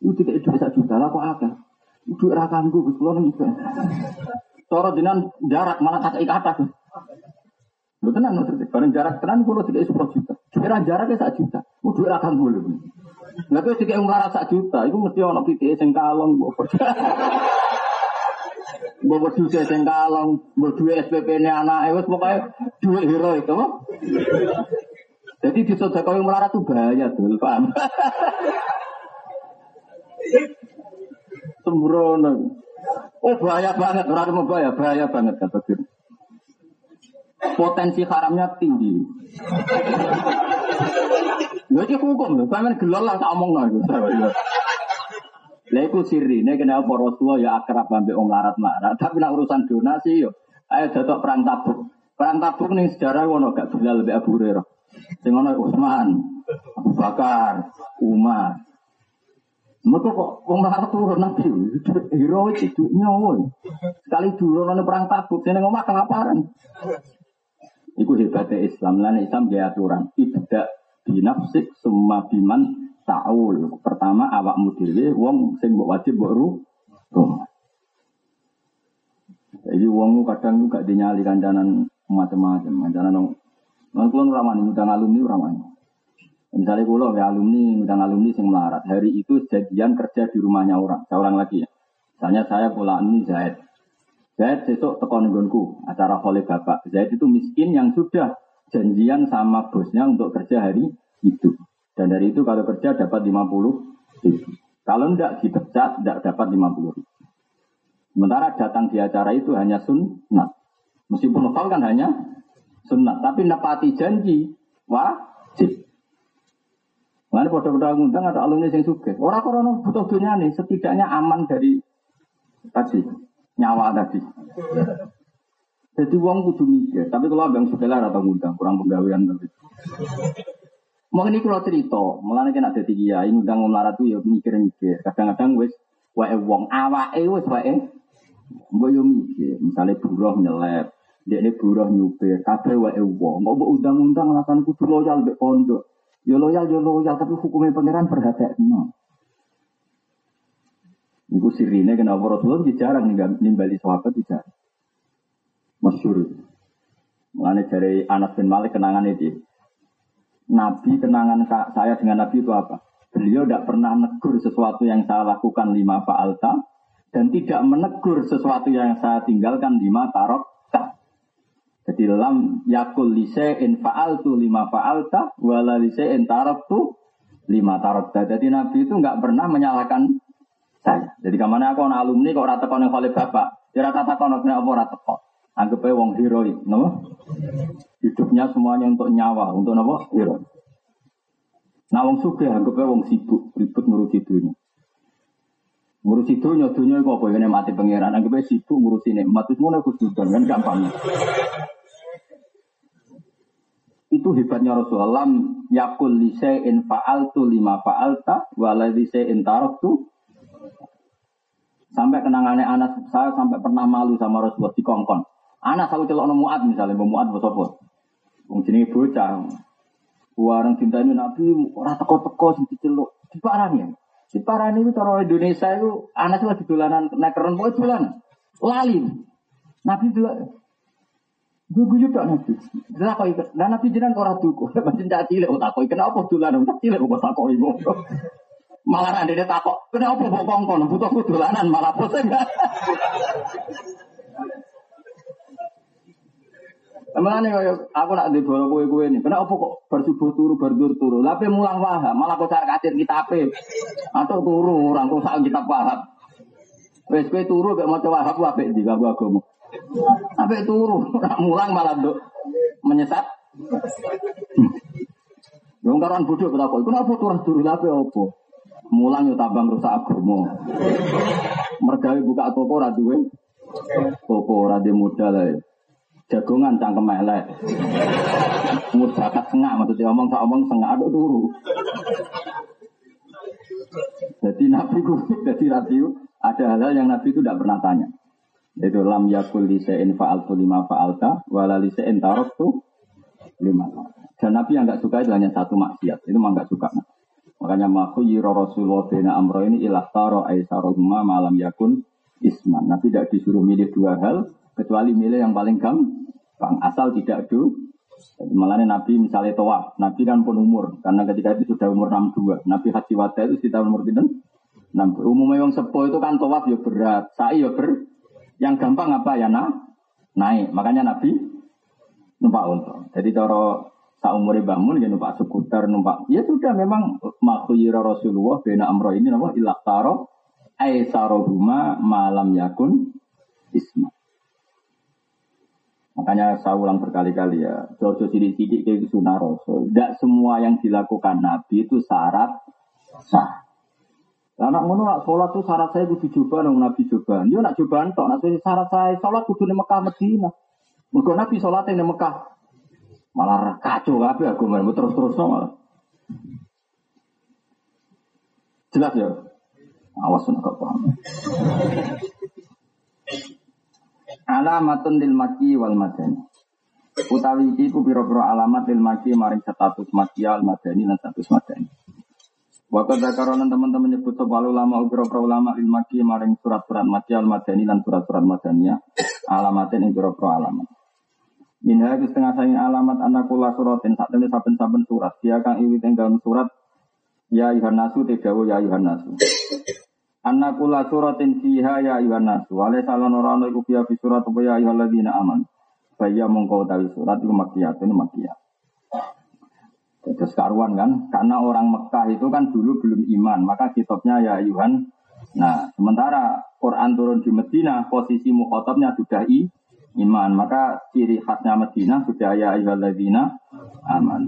Itu tidak itu sak juta lah kok akeh. Itu ora kanggo Gus kula nang Cara jenengan jarak malah kata kata. Lu tenan maksudnya, bareng jarak tenan kulo tidak sepuluh juta. Kira jaraknya sak juta, udah akan dulu. Nggak tuh tiga ungkara sak juta, itu mesti orang piti sing kalong, bawa bawa duit sing kalong, bawa duit SPP ini anak, itu pokoknya duit hero itu. Jadi di sodako yang melarat tuh bahaya tuh, paham? Sembrono. Oh bahaya banget, orang mau bahaya, bahaya banget kata Firman potensi haramnya tinggi. Lha hukum sampean gelol lah tak omong lho. Lha iku sirine kenapa Rasulullah ya akrab ambek wong larat-larat, tapi nak urusan donasi yo ayo datok perang tabuk. Perang tabuk ning sejarah ngono gak Bilal lebih Abu Hurairah. Sing ono Utsman, Abu Bakar, Umar. Mereka kok wong larat turun nabi, hero itu nyawa. Sekali dulu nang perang tabuk, sing ngomong kelaparan. Iku hebatnya Islam. Lain Islam dia aturan. Ibda binafsik semua biman ta'ul. Pertama awak mudile wong sing mbok wajib mbok ru. Jadi wong kadang juga dinyali kancanan macam-macam. Kancanan nong nong kulon ramani ngundang alumni ramani. Misalnya kulo ya alumni ngundang alumni sing melarat. Hari itu jadian kerja di rumahnya orang. Seorang lagi ya. Misalnya saya pula ini Zaid. Zaid besok teko nenggonku acara oleh bapak. Zaid itu miskin yang sudah janjian sama bosnya untuk kerja hari itu. Dan dari itu kalau kerja dapat 50 ribu. Kalau tidak dipecat tidak dapat 50 ribu. Sementara datang di acara itu hanya sunnah. Meskipun nafal kan hanya sunnah. Tapi nepati janji wajib. Mana pada-pada ngundang ada alumni yang suka. Orang-orang butuh dunia nih setidaknya aman dari tadi nyawa tadi. Jadi uang kudu mikir, tapi kalau abang sebelah atau ngundang kurang pegawaian tapi. Mau ini kalau cerita, mulanya kena tiga ya, ngundang ngomong tuh ya mikir-mikir. Kadang-kadang wes wae wong awake wes wae mbok yo mikir, misalnya buruh nyelep, dia ini buruh nyupir, kabeh wae wong, mau mbok undang-undang alasan kudu loyal mbek pondok. Yo loyal yo loyal tapi hukumnya pangeran perhatian. Iku sirine kenapa Rasulullah jarang nimbali sahabat jarang. Masyur. Mengenai dari Anas bin Malik kenangan itu. Nabi kenangan saya dengan Nabi itu apa? Beliau tidak pernah negur sesuatu yang saya lakukan lima fa'alta dan tidak menegur sesuatu yang saya tinggalkan lima tarok jadi lam yakul lise in fa'altu lima fa'alta wala lise in tu lima tarok Jadi Nabi itu nggak pernah menyalahkan saya. Jadi ke mana aku anak alumni kok rata kono oleh bapak, ya rata kono apa rata kok. Anggap aja wong heroik, no? Hidupnya semuanya untuk nyawa, untuk apa? Hero. Nah wong suge anggap aja wong sibuk, ribut ngurusi dunia. Ngurusi dunia, dunia itu apa? Ini mati pangeran, anggap aja sibuk ngurusi nikmat, itu semua aku sudah, kan gampang. Itu hebatnya Rasulullah. Yakul lise'in fa'altu lima fa'alta, wala lise'in taroktu Sampai kenangannya anak saya sampai pernah malu sama Rasulullah di kongkon. Anak saya celok muat misalnya, muat bosopor. Wong jenenge bocah. Warang cinta ini Nabi orang teko-teko sing diceluk. Diparani ya. Diparani itu cara Indonesia itu anak lagi dolanan naik keren pokoke dolanan. Lali. Nabi itu Gue gue tak nabi. Lah kok ikut. Dan nabi jenengan ora duku. Pancen cak cilik kok takoi. Kenapa dolan cak cilik kok takoi ngono. Malah ada takok. Kenapa kok kongkon butuh dolanan malah pusing. Emangane kaya aku nak dibawa kowe-kowe ini. Kenapa kok bersubuh turu berdur turu? Lape mulang paham, malah kok cari kacir kitabe. Atau turu orang kok sak kitab paham. Wes kowe turu mek maca wahab ku apik ndi kanggo agama. Apik turu, mulang malah nduk menyesat. Wong karan bodoh kok kenapa turu turu lape opo? Mulang yo tambang rusak agama. Mergawe buka toko ora duwe. Toko ora modal ae jagongan cangkem elek. Mudakat sengak maksudnya omong tak omong sengak aduk turu. Jadi Nabi itu, jadi radio ada hal-hal yang Nabi itu tidak pernah tanya. Itu lam yakul lisein fa'altu lima fa'alta wala lisein tu lima. Dan Nabi yang nggak suka itu hanya satu maksiat. Itu mah suka. Makanya maku yiro Rasulullah bina amro ini ilah taro aisarohuma malam yakun isman. Nabi tidak disuruh milih dua hal kecuali milih yang paling gampang asal tidak do malah Nabi misalnya toa Nabi kan pun umur karena ketika itu sudah umur 62 Nabi haji wada itu sekitar umur itu Nah, umumnya yang sepo itu kan tawaf ya berat, sa'i ya ber. Yang gampang apa ya nah? Naik. Makanya Nabi numpak unta. Jadi cara saumure bangun ya numpak skuter, numpak. Ya sudah memang makhyira Rasulullah bena amro ini nama ilah taro aisarohuma malam yakun isma. Makanya saya ulang berkali-kali ya, jojo sidik-sidik kayak sunnah rasul. Tidak semua yang dilakukan Nabi itu syarat sah. Anak ngono nak sholat tuh syarat saya kudu coba nang Nabi coba. Dia nak coba entok, nak syarat saya sholat kudu di Mekah Medina. Mergo Nabi sholat di Mekah. Malah kacau kabeh aku malah terus-terus malah. Jelas ya? Awas nak paham. Alamatun lil maki wal madani. Utawi iki ku pira-pira alamat lil maki maring status maki al madani lan status madani. Waktu dakaronan teman-teman nyebut sebal ulama pira-pira ulama lil maring surat-surat maki al madani lan surat-surat madaniyah alamatin ing pira-pira alamat. Minha setengah saing alamat anak kula suratin saat ini saben-saben surat. Dia kang iwi dalam surat Ya Yuhan Nasu Ya Yuhan Nasu Anna kula suratin fiha ya ayuhan nas. Wale salon orang iku fiha fi surat ya ayuhal ladina aman. Saya mongkau tahu surat itu makiyah, itu makiyah. Terus karuan kan, karena orang Mekah itu kan dulu belum iman, maka kitabnya ya ayuhan. Nah, sementara Quran turun di Medina, posisi mukhotabnya sudah i, iman, maka ciri khasnya Medina sudah ya ladina aman.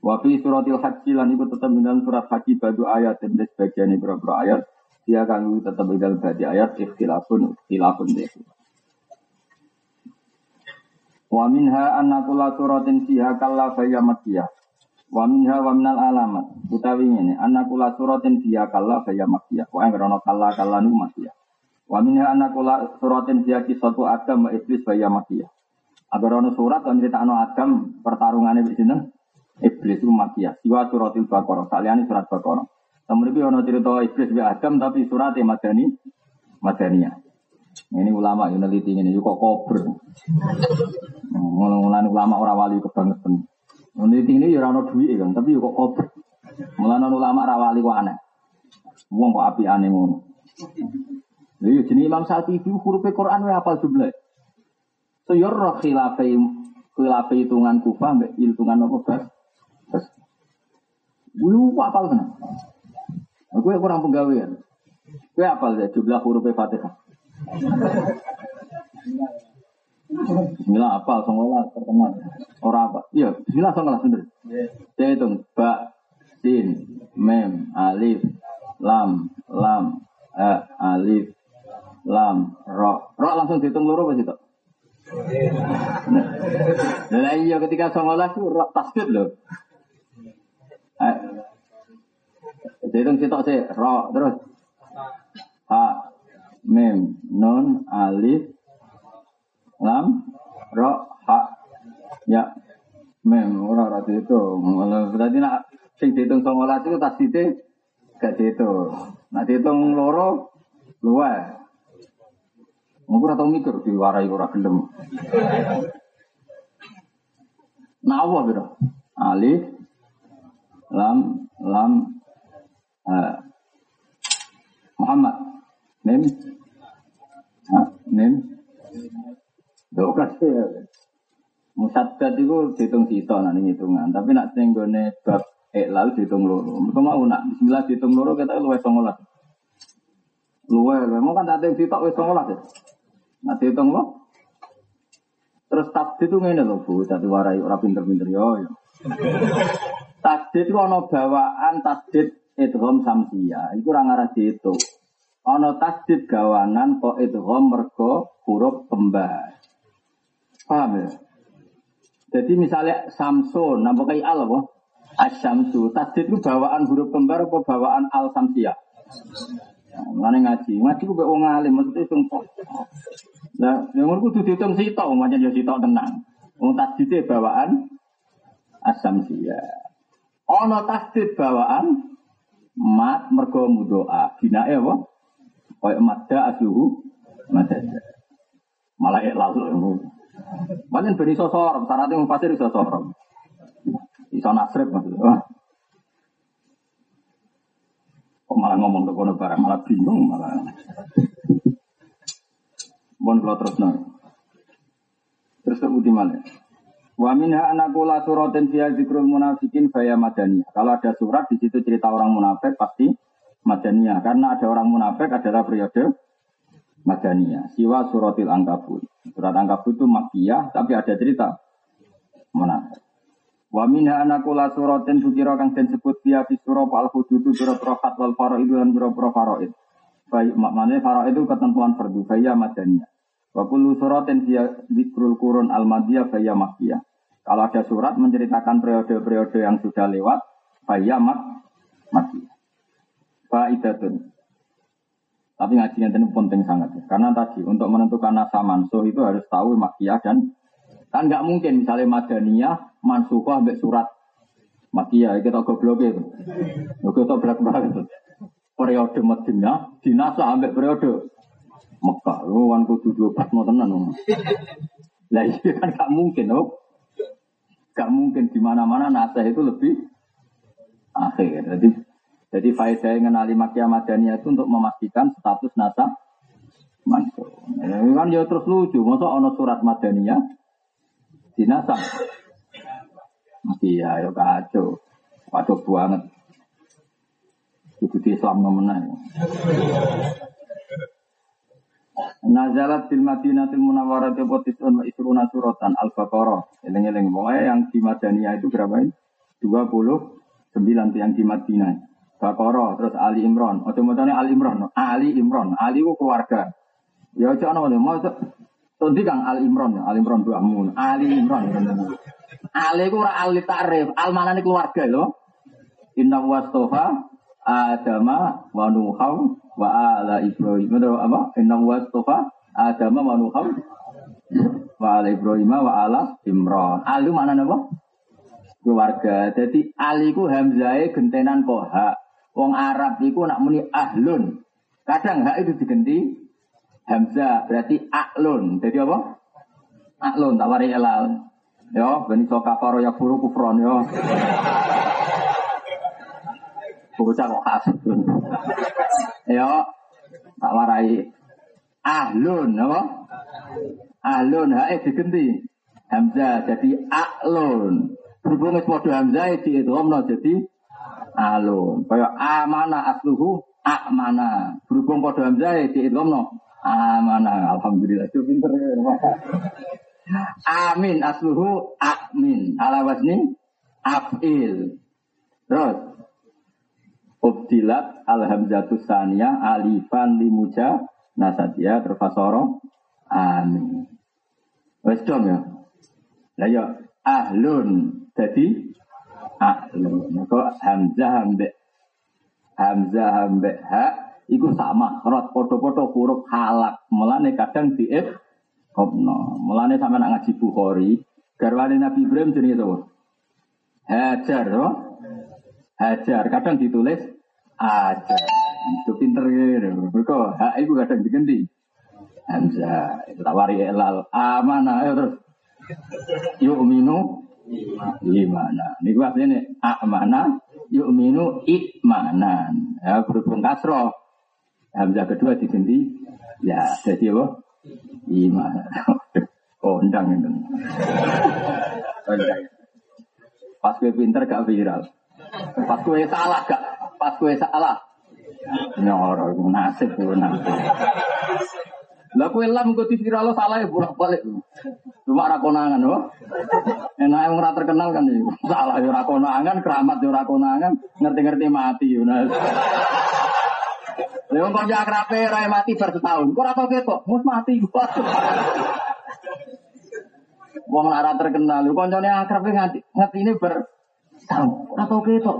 Wa fi suratil haji lan iku tetap dalam surat haji badu ayat dan sebagian beberapa ayat dia akan tetap dalam badi ayat ikhtilafun ikhtilafun deh. Wa minha anna kulla suratin fiha kalla faya makkiyah. Wa minha wa minal alamat. Utawi ini anna kulla suratin fiha kalla faya makkiyah. Wa yang rono kalla kalla nu makkiyah. Wa minha anna kulla suratin fiha kisatu adam wa iblis faya makkiyah. Agar ono surat kan cerita Adam pertarungannya di sini Iblis itu makia. Siwa suratil Baqarah. Saliyane surat Baqarah. Kemudian itu ada cerita iblis bi Adam tapi suratnya madani madania. Ini ulama yang neliti ini kok kober. Mulai ulama orang wali kebangetan. Neliti ini ya rano duit kan, tapi kok kober. Mulai ulama rawali kok aneh. Wong kok api aneh ngono. Lha jenis Imam Syafi'i huruf Quran wae hafal jumlah. So yo roh khilafe khilafe hitungan kufah mbek hitungan apa bas? Lu apal kan? Aku kurang penggawean. Gue apal ya jumlah huruf Fatihah. Bismillah apal songolah terkenal. Orang apa? Iya, Bismillah songolah bener. Saya hitung ba, sin, mem, alif, lam, lam, eh, alif, lam, ro. Ro langsung dihitung loro apa sih Nah, iya ketika songolah itu tasdid loh. Hitung sitok sih, ro terus. Ha, mem, nun, alif, lam, ro, ha, ya, mem, ora ora dihitung. Berarti nak sing dihitung songolas itu tas dite gak dihitung. Nah dihitung loro luwe. Aku ora tau mikir diwarai ora gelem. Nawa biro. Alif lam lam uh, Muhammad mim ha, mim do kasih Musaddad itu dihitung sito nanti hitungan, tapi nak sing gone bab iklal dihitung loro. Mergo mau nak bismillah dihitung loro kita luwes 19. Luwes, mau kan tak sito wis 19 ya. Nah dihitung lo. Terus tasdid itu ngene lho Bu, dadi warai ora pinter-pinter yo yo. Tasdid itu ana bawaan tasdid idgham samsia, iku ora ngarah dihitung. Ana tasdid gawanan kok idgham mergo huruf kembar. Paham ya? Jadi misalnya Samsun, nama kayak al apa? Asyamsu. Tasdid itu bawaan huruf kembar apa bawaan al samsia? Mana ngaji, ngaji gue wong alim maksudnya itu Nah, yang menurutku tuh dihitung sitok, macam jadi sitok tenang. Wong tasdid bawaan asamsia. Ono tasdid bawaan mat mergo mudoa. Binae apa? Kayak madda asluhu madda. Malah lalu. Banyak beri sosor, syaratnya mau pasir sosor. Iso nasrib maksudnya. Kok malah ngomong ke kono barang, malah bingung malah. Bon kalau terus nol. Terus ke malah. Wa minha anakula suratin fiha zikrul munafikin faya madaniyah. Kalau ada surat di situ cerita orang munafik pasti madaniyah. Karena ada orang munafik adalah periode madaniyah. Siwa suratil angkabut. Surat angkabut itu makiyah tapi ada cerita munafik. Wa minha anakula suratin sukira kang den sebut dia fi surah al hududu biro prohat wal faraid dan biro pro faraid. Baik maknanya faraid itu ketentuan fardu faya madaniyah. Wa kullu suratin dia zikrul kurun al madiyah faya makiyah. Kalau ada surat menceritakan periode-periode yang sudah lewat, faya mak makiyah. Faidatun. Tapi ngajinya ini penting sangat. Karena tadi untuk menentukan nasa mansuh itu harus tahu makiyah dan kan nggak mungkin misalnya madaniyah mansuhah ambek surat makiyah kita goblok itu. Kita berat banget. Periode Madinah dinasa ambek periode Mekah. Lu kan kudu dua pas mau tenan. Lah iya kan nggak mungkin, oh. Gak mungkin di mana-mana nasa itu lebih akhir. Jadi jadi faedah yang mengenali makia madaniyah itu untuk memastikan status nasa mansuh. Ya, kan ya terus lucu, masa ono surat madaniyah di nasa. Iya, ya kacau. Kacau banget. Itu di Islam nemenan. Nazalat fil Madinatil Munawwarah Tisun wa Isruna suratan Al-Baqarah. Eleng-eleng yang di Madaniyah itu berapa ini? 29 yang di Madinah. Bakoro, terus Ali Imron. Ojo macane Ali Imron, Ali Imron. Ali ku keluarga. Ya ojo ana mau Tadi kang Ali Imron, Ali Imron dua mun. Ali Imron. Ali ku ora Ali tarif, al manane keluarga lho. Inna wastofa Adama wa Nuham wa ala Ibrahim. Itu apa? Inna wastofa Adama wa Nuham wa ala Ibrahim wa ala Imron. Ali mana apa? Keluarga. Jadi Ali ku hamzahnya gentenan kohak. Wong Arab itu nak muni ahlun. Kadang hak itu diganti hamzah berarti aklun. Jadi apa? Aklun tawari elal. Yo, bani soka karo ya furu kufron yo. Bocah kok kasut. Yo, tak warai ahlun apa? Ahlun hak diganti hamzah jadi aklun. Berhubung wis padha hamzah di itu jadi alun. Kaya amana asluhu amana. Berhubung pada hamzah di idghamno amana. Alhamdulillah itu pinter. Amin asluhu amin. Ala wasni afil. Terus Ubdilat alhamzatu saniyah alifan limuja nasadia terfasoro amin. Wes dong ya. Lah ya ahlun. Jadi ahlun. Maka hamzah ambek hamzah ambek ha iku sama rot foto-foto huruf halak. Mulane kadang diif kopno. Mulane sama nak ngaji Bukhari, garwane Nabi Ibrahim jenenge sapa? Hajar? Hajar. Kadang ditulis ajar. Itu pinter gitu. Mereka hak itu kadang diganti. Hamzah. Itu tak wari elal. Amana ya terus. Yu'minu imana. Ini gua artinya amana yu'minu ikmanan. Ya berhubung kasroh. Hamzah kedua diganti ya jadi apa? Iman. Kondang itu. Pas gue pinter gak viral. Pas gue salah gak? Pas gue salah. Nyoro, nasib, nasib. Lah kowe lam kok viral salah ya bolak-balik. Cuma ra konangan, oh. Enak yang ora terkenal kan iki. Salah ya ora konangan, keramat ya ora konangan, ngerti-ngerti mati. Nah. Lha wong kanca akrabe ra mati bar setahun. Kok ora tau mus mati gua. Wong ora terkenal, kancane akrabe nganti ngerti ini ber tahun. Ora tau ketok.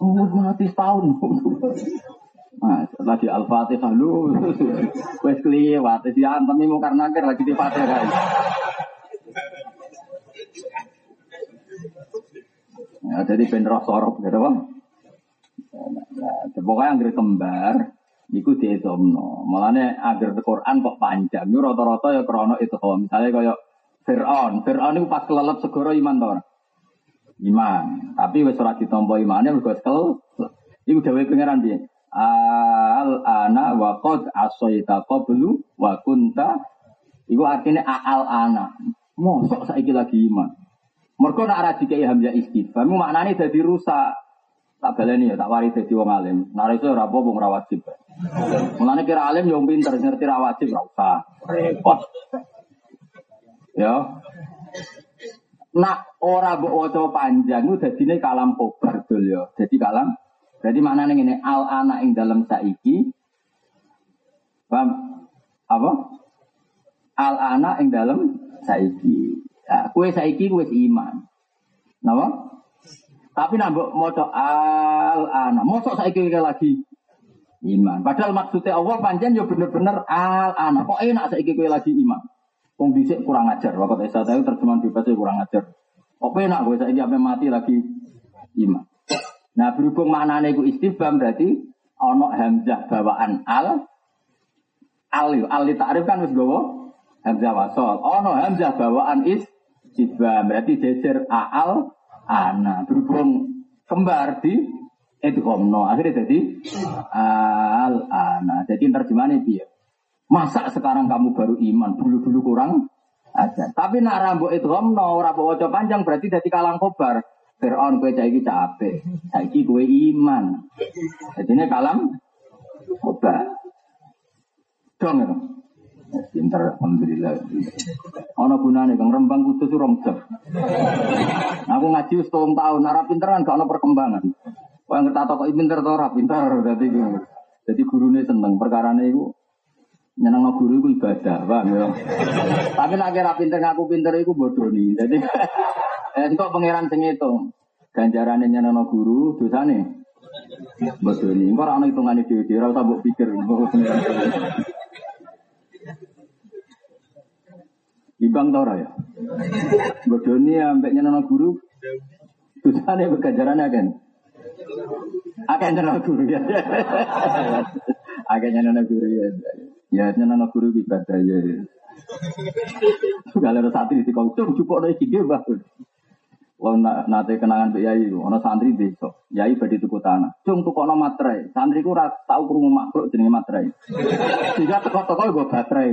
Mus mati setahun. Nah, lagi Al-Fatihah lu. Wes kliwat wis diantem mau karena nakir lagi di Fatihah. Ya, jadi ben roh sorok gitu bang. Ya, pokoknya anggar kembar, niku diizomno. Malahnya agar Quran kok panjang. Ini rata-rata ya krono itu. Misalnya kayak Fir'aun. Fir'aun itu pas kelelep segoro iman tau. Iman. Tapi wes ora ditampa imane mergo sekel. Iku dawuh pangeran piye? al ana wa qad asaita qablu wa kunta. Iku artinya al ana. Mosok saiki lagi iman. Mergo nak ora dikai hamzah istifham maknane dadi rusak. Tak baleni ya tak wari dadi wong alim. Nek iso ora apa ora wajib. Mulane kira alim yo pinter ngerti ra wajib ora usah. Repot. Ya nak ora mbok waca panjang ku dadine kalam kobar dul ya dadi kalam jadi mana nih ini al anak yang dalam saiki, paham? Apa? Al anak yang dalam saiki. Ya, kue saiki kue iman. Napa? Tapi nambah moco al anak, moco saiki lagi iman. Padahal maksudnya Allah panjang ya bener-bener al anak. Kok enak saiki kue lagi iman? Wong dhisik kurang ajar. Waktu Isa tahu terjemahan bebasnya kurang ajar. Kok enak gue saiki sampai mati lagi iman. Nah berhubung maknanya itu istifham berarti ono hamzah bawaan al al al ta'rif kan wis gowo hamzah wasol. Ono hamzah bawaan is istifham berarti jejer al ana berhubung kembar di itu komno akhirnya jadi al ana. Jadi terjemahannya dia. Masa sekarang kamu baru iman dulu-dulu kurang aja. Tapi nak rambut itu komno ora panjang berarti jadi kalang kobar. Fir'aun kue saiki capek, saiki kue iman. Jadi ini kalam obat. Dong ya. Pinter, alhamdulillah. Ono gunane kang rembang kudus rong. Aku ngaji setahun tahun, nara pinter kan gak perkembangan. Wah ngerti kok pinter to ora pinter dadi Jadi gurune seneng perkara iku nyeneng guru iku ibadah, Bang ya. Tapi nek kira pinter ngaku pinter iku bodoh nih. Jadi Entuk pangeran sing itu. Ganjarane nyenengno guru, dosane. Bodoni. Engko ora ana hitungane dhewe-dhewe, ora usah mbok pikir. Ibang tau ya. Bodoni ambek nyenengno guru, dosane ganjarane kan. Akeh nyenengno guru ya. Akeh nyenengno guru ya. Ya nyenengno guru ibadah ya. Kalau ada santri di kau tuh cukup ada ide bahkan. Wong nate kenangan Mbak Yai, ana santri desa. Yai badhe tuku tanah. Cung tukono materai. Santri ku ora tau krungu makhluk jenenge materai. Jika teko-teko gue baterai.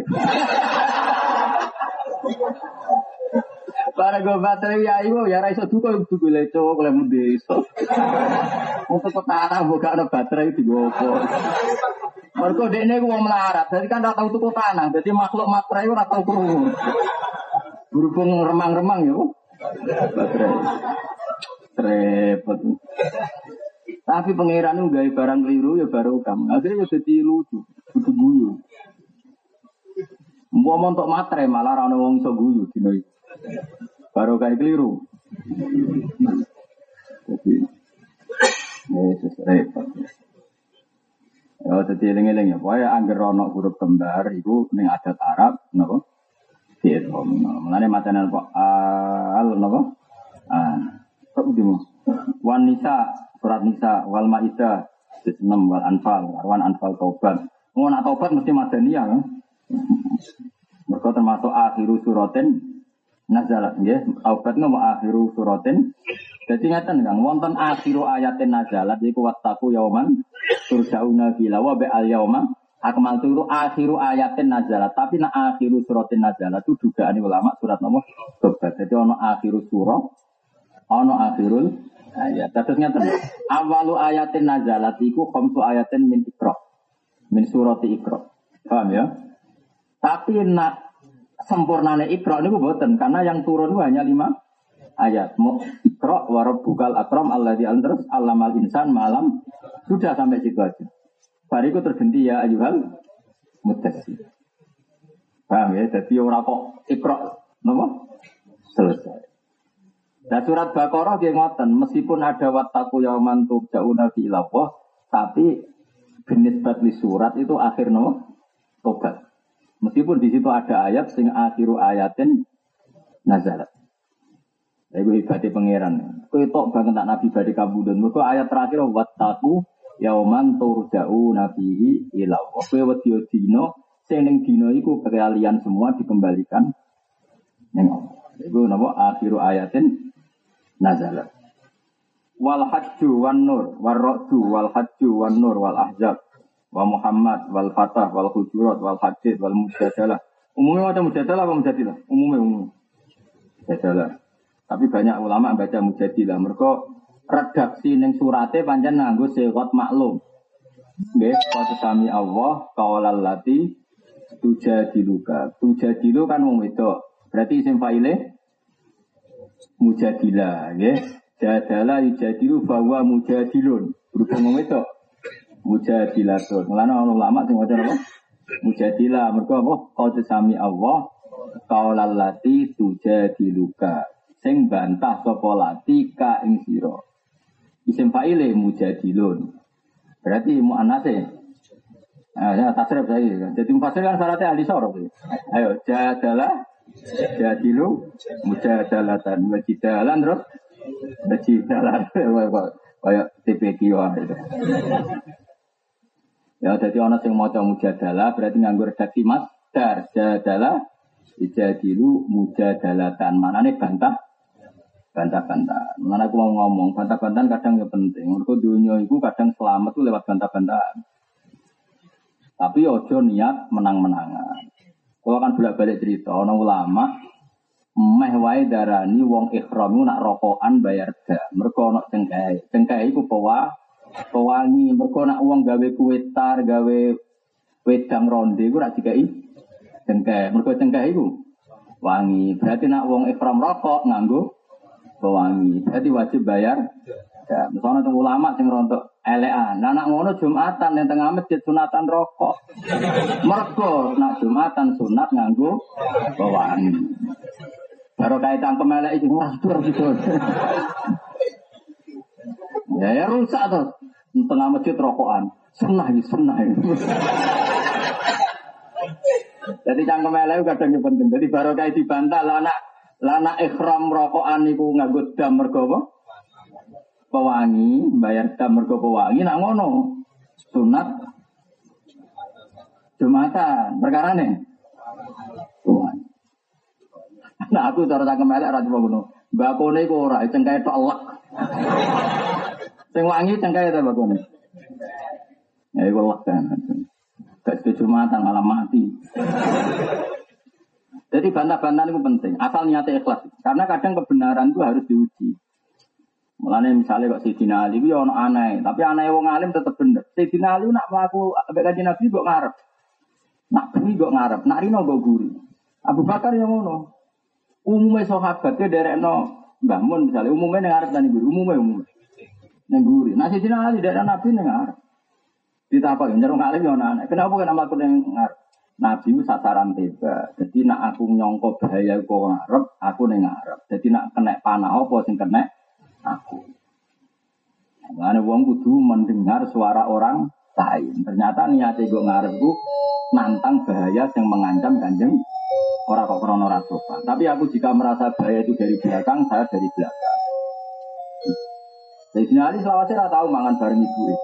Para gue baterai ya ibu ya raiso tuku tuku leco oleh desa. Untuk ke tanah buka ada baterai di gopo. Mereka dekne ku wong melarat, jadi kan ora tau tuku tanah, jadi makhluk materai ora tau krungu. Berhubung remang-remang ya. Baterai. Repot. Tapi pangeran itu gaya barang keliru ya baru kamu. Akhirnya ya jadi lucu, lucu guyu. Mau montok matre malah rano wong iso guyu dino Baru kayak keliru. Jadi, Yesus repot. Ya, jadi eling-eling ya. Pokoknya angger rono huruf kembar, itu ning adat Arab, napa? Firhom. Mulane matane apa? Al napa? Ah. Kok dimo? Wan nisa, surat nisa, wal maidah, 6 wal anfal, wan anfal taubat. Mau nak taubat mesti madaniyah kan. Mereka termasuk akhiru suratin nazalat nggih. Taubat mau akhiru suratin. Jadi ngeten Kang, wonten akhiru ayatin nazalat iku wattaqu yauman turjauna bila wa bi al yauma akmal itu akhiru ayatin nazalat. Tapi nak akhiru suratin nazalat itu dugaan ulama surat nomor tobat. Jadi ono akhiru surah, ono akhirul ayat. Terus ngeten, awalu ayatin nazalat iku khamsu ayatin min ikra. Min surati ikra. Paham ya? Tapi nak sempurnane ikra niku boten karena yang turun itu hanya lima ayat. Mu ikra wa rabbukal akram alladzi anzar allamal insan malam sudah sampai situ aja. Bariku terhenti ya ayuhal muddassir. Paham ya? Jadi orang kok ikra napa? Selesai. Nah surat Baqarah dia ngoten, meskipun ada wattaku yauman turja'una fi ilawah, tapi binisbat li surat itu akhir no tobat. Meskipun di situ ada ayat sing akhiru ayatin nazalat. Ibu ibadi pangeran. Kau itu banget tak nabi badi kabudun. Mereka ayat terakhir wattaku yauman turja'u nabihi ilawah. Kau wedi dino, sing dino iku kalian semua dikembalikan. Ibu nabo akhiru ayatin nazalat. Wal hajju wan nur, ra'du wal hajju wan nur wal ahzab, wa Muhammad wal fatah wal hujurat wal hadid wal mujadalah. Umumnya ada mujadalah apa mujadilah? Umumnya umum. Mujadalah. Tapi banyak ulama baca mujadilah. Mereka redaksi neng surate panjang nganggo sewot maklum. Nggih, qad sami Allah qaulal lati tujadiluka. Tujadilu kan wong wedok. Berarti isim faile mujadilah ya jadalah yujadilu bahwa mujadilun berhubung itu mujadilatun. Ngelana orang lama sing wajar apa? Mujadilah. Mereka apa? Kau sami Allah kaulal lati tujadiluka. Sing bantah sapa lati ka ing sira. Faile mujadilun. Berarti muannase. Nah, ya, tasrif saya. Jadi mufasir kan syaratnya ahli sorok. Ayo, jadalah Jadilu mujadalatan wajidalan terus wajidalan. Kayak TPQ itu. Ya jadi orang yang mau mujadalah berarti nganggur redaksi masdar jadalah mujadalatan. Mana nih bantah bantah-bantah. Mana aku mau ngomong bantah-bantahan kadang ya penting. Mereka dunia itu kadang selamat tuh lewat bantah-bantahan. Tapi ojo niat menang-menangan. Kalau kan bolak balik cerita, orang ulama meh wae darani wong ikhram nak rokokan bayar da. Mergo ana cengkai. Cengkai iku pewa pewangi. Mergo nak wong gawe kue tar, gawe wedang ronde iku ra dikai cengkai. Mergo cengkai iku wangi. Berarti nak wong ikhram rokok nganggo pewangi. Berarti wajib bayar. Ya, misalnya tuh ulama sing rontok elean. Nah, nak ngono Jumatan yang tengah masjid sunatan rokok. Mergo nak Jumatan sunat nganggo bawaan. Baru kaitan kemelek itu ngatur gitu. ya ya rusak tuh. Tengah masjid rokokan. Sunnah ya sunnah ya. Jadi cangkem elek kadang yang penting. Jadi baru kayak dibantah lana lana ikhram rokokan itu nganggo dam mergo pewangi, bayar dam mergo pewangi, nak ngono. Sunat Jumatan, perkara nih. Nah aku cara tak kemelek ra coba ngono. Bakone iku ora cengkae tok elek. Sing wangi cengkae ta bakone. Ya iku kan. Gak setuju Jumatan malah mati. Jadi bantah-bantahan itu penting. Asal niatnya ikhlas. Karena kadang kebenaran itu harus diuji. Mulane misalnya kok Sayyidina Ali itu ya ono aneh, tapi aneh wong alim tetep bener. Sayyidina Ali nak mlaku ambek kanjeng Nabi kok ngarep. Nak bengi kok ngarep, nak rino kok guri. Abu Bakar yang ngono. Umumnya sahabat ke derekno Mbah Mun misalnya umumnya ngarep tani guri, umumnya umumnya. Ning guri. Nah Sayyidina Ali derek Nabi ning ngarep. Ditakok yang jarung alim ya. Kenapa kan mlaku ning ngarep? Nabi itu sasaran tiba. Jadi nak aku nyongko bahaya kok ngarep, aku ning ngarep. Jadi nak kena panah apa sing kena aku. Mana wong kudu mendengar suara orang lain. Ternyata niatnya gue ngarepku nantang bahaya yang mengancam kanjeng orang kok krono. Tapi aku jika merasa bahaya itu dari belakang, saya dari belakang. Sini Ali selawasnya tahu mangan bareng ibu.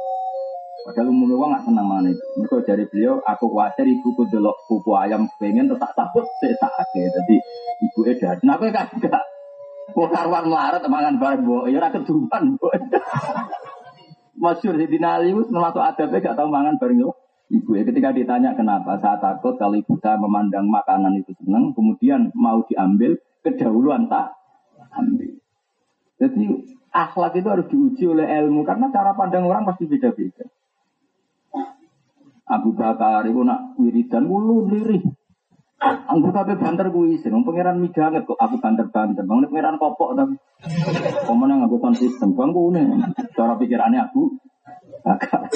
Padahal umumnya wong nggak senang mana itu. Mereka dari beliau, aku khawatir ibu ku delok pupu ayam pengen terus tak takut saya. Jadi ibu edar. Nah aku kan enggak. Wong karwan melarat mangan bareng bu. Ya rakyat keduman bu. Masyur di Ali termasuk adabnya gak tahu mangan bareng bu. Ibu ya ketika ditanya kenapa, saya takut kalau ibu saya memandang makanan itu senang, kemudian mau diambil, kedahuluan tak ambil. Jadi akhlak itu harus diuji oleh ilmu karena cara pandang orang pasti beda-beda. Abu Bakar itu nak wiridan mulu lirih. Anggur kabeh banter kuwi sing pangeran midanget kok aku banter-banter. Bang pangeran kopok tapi. Pemenang aku sound system bang kune. Cara pikirannya aku Bakar.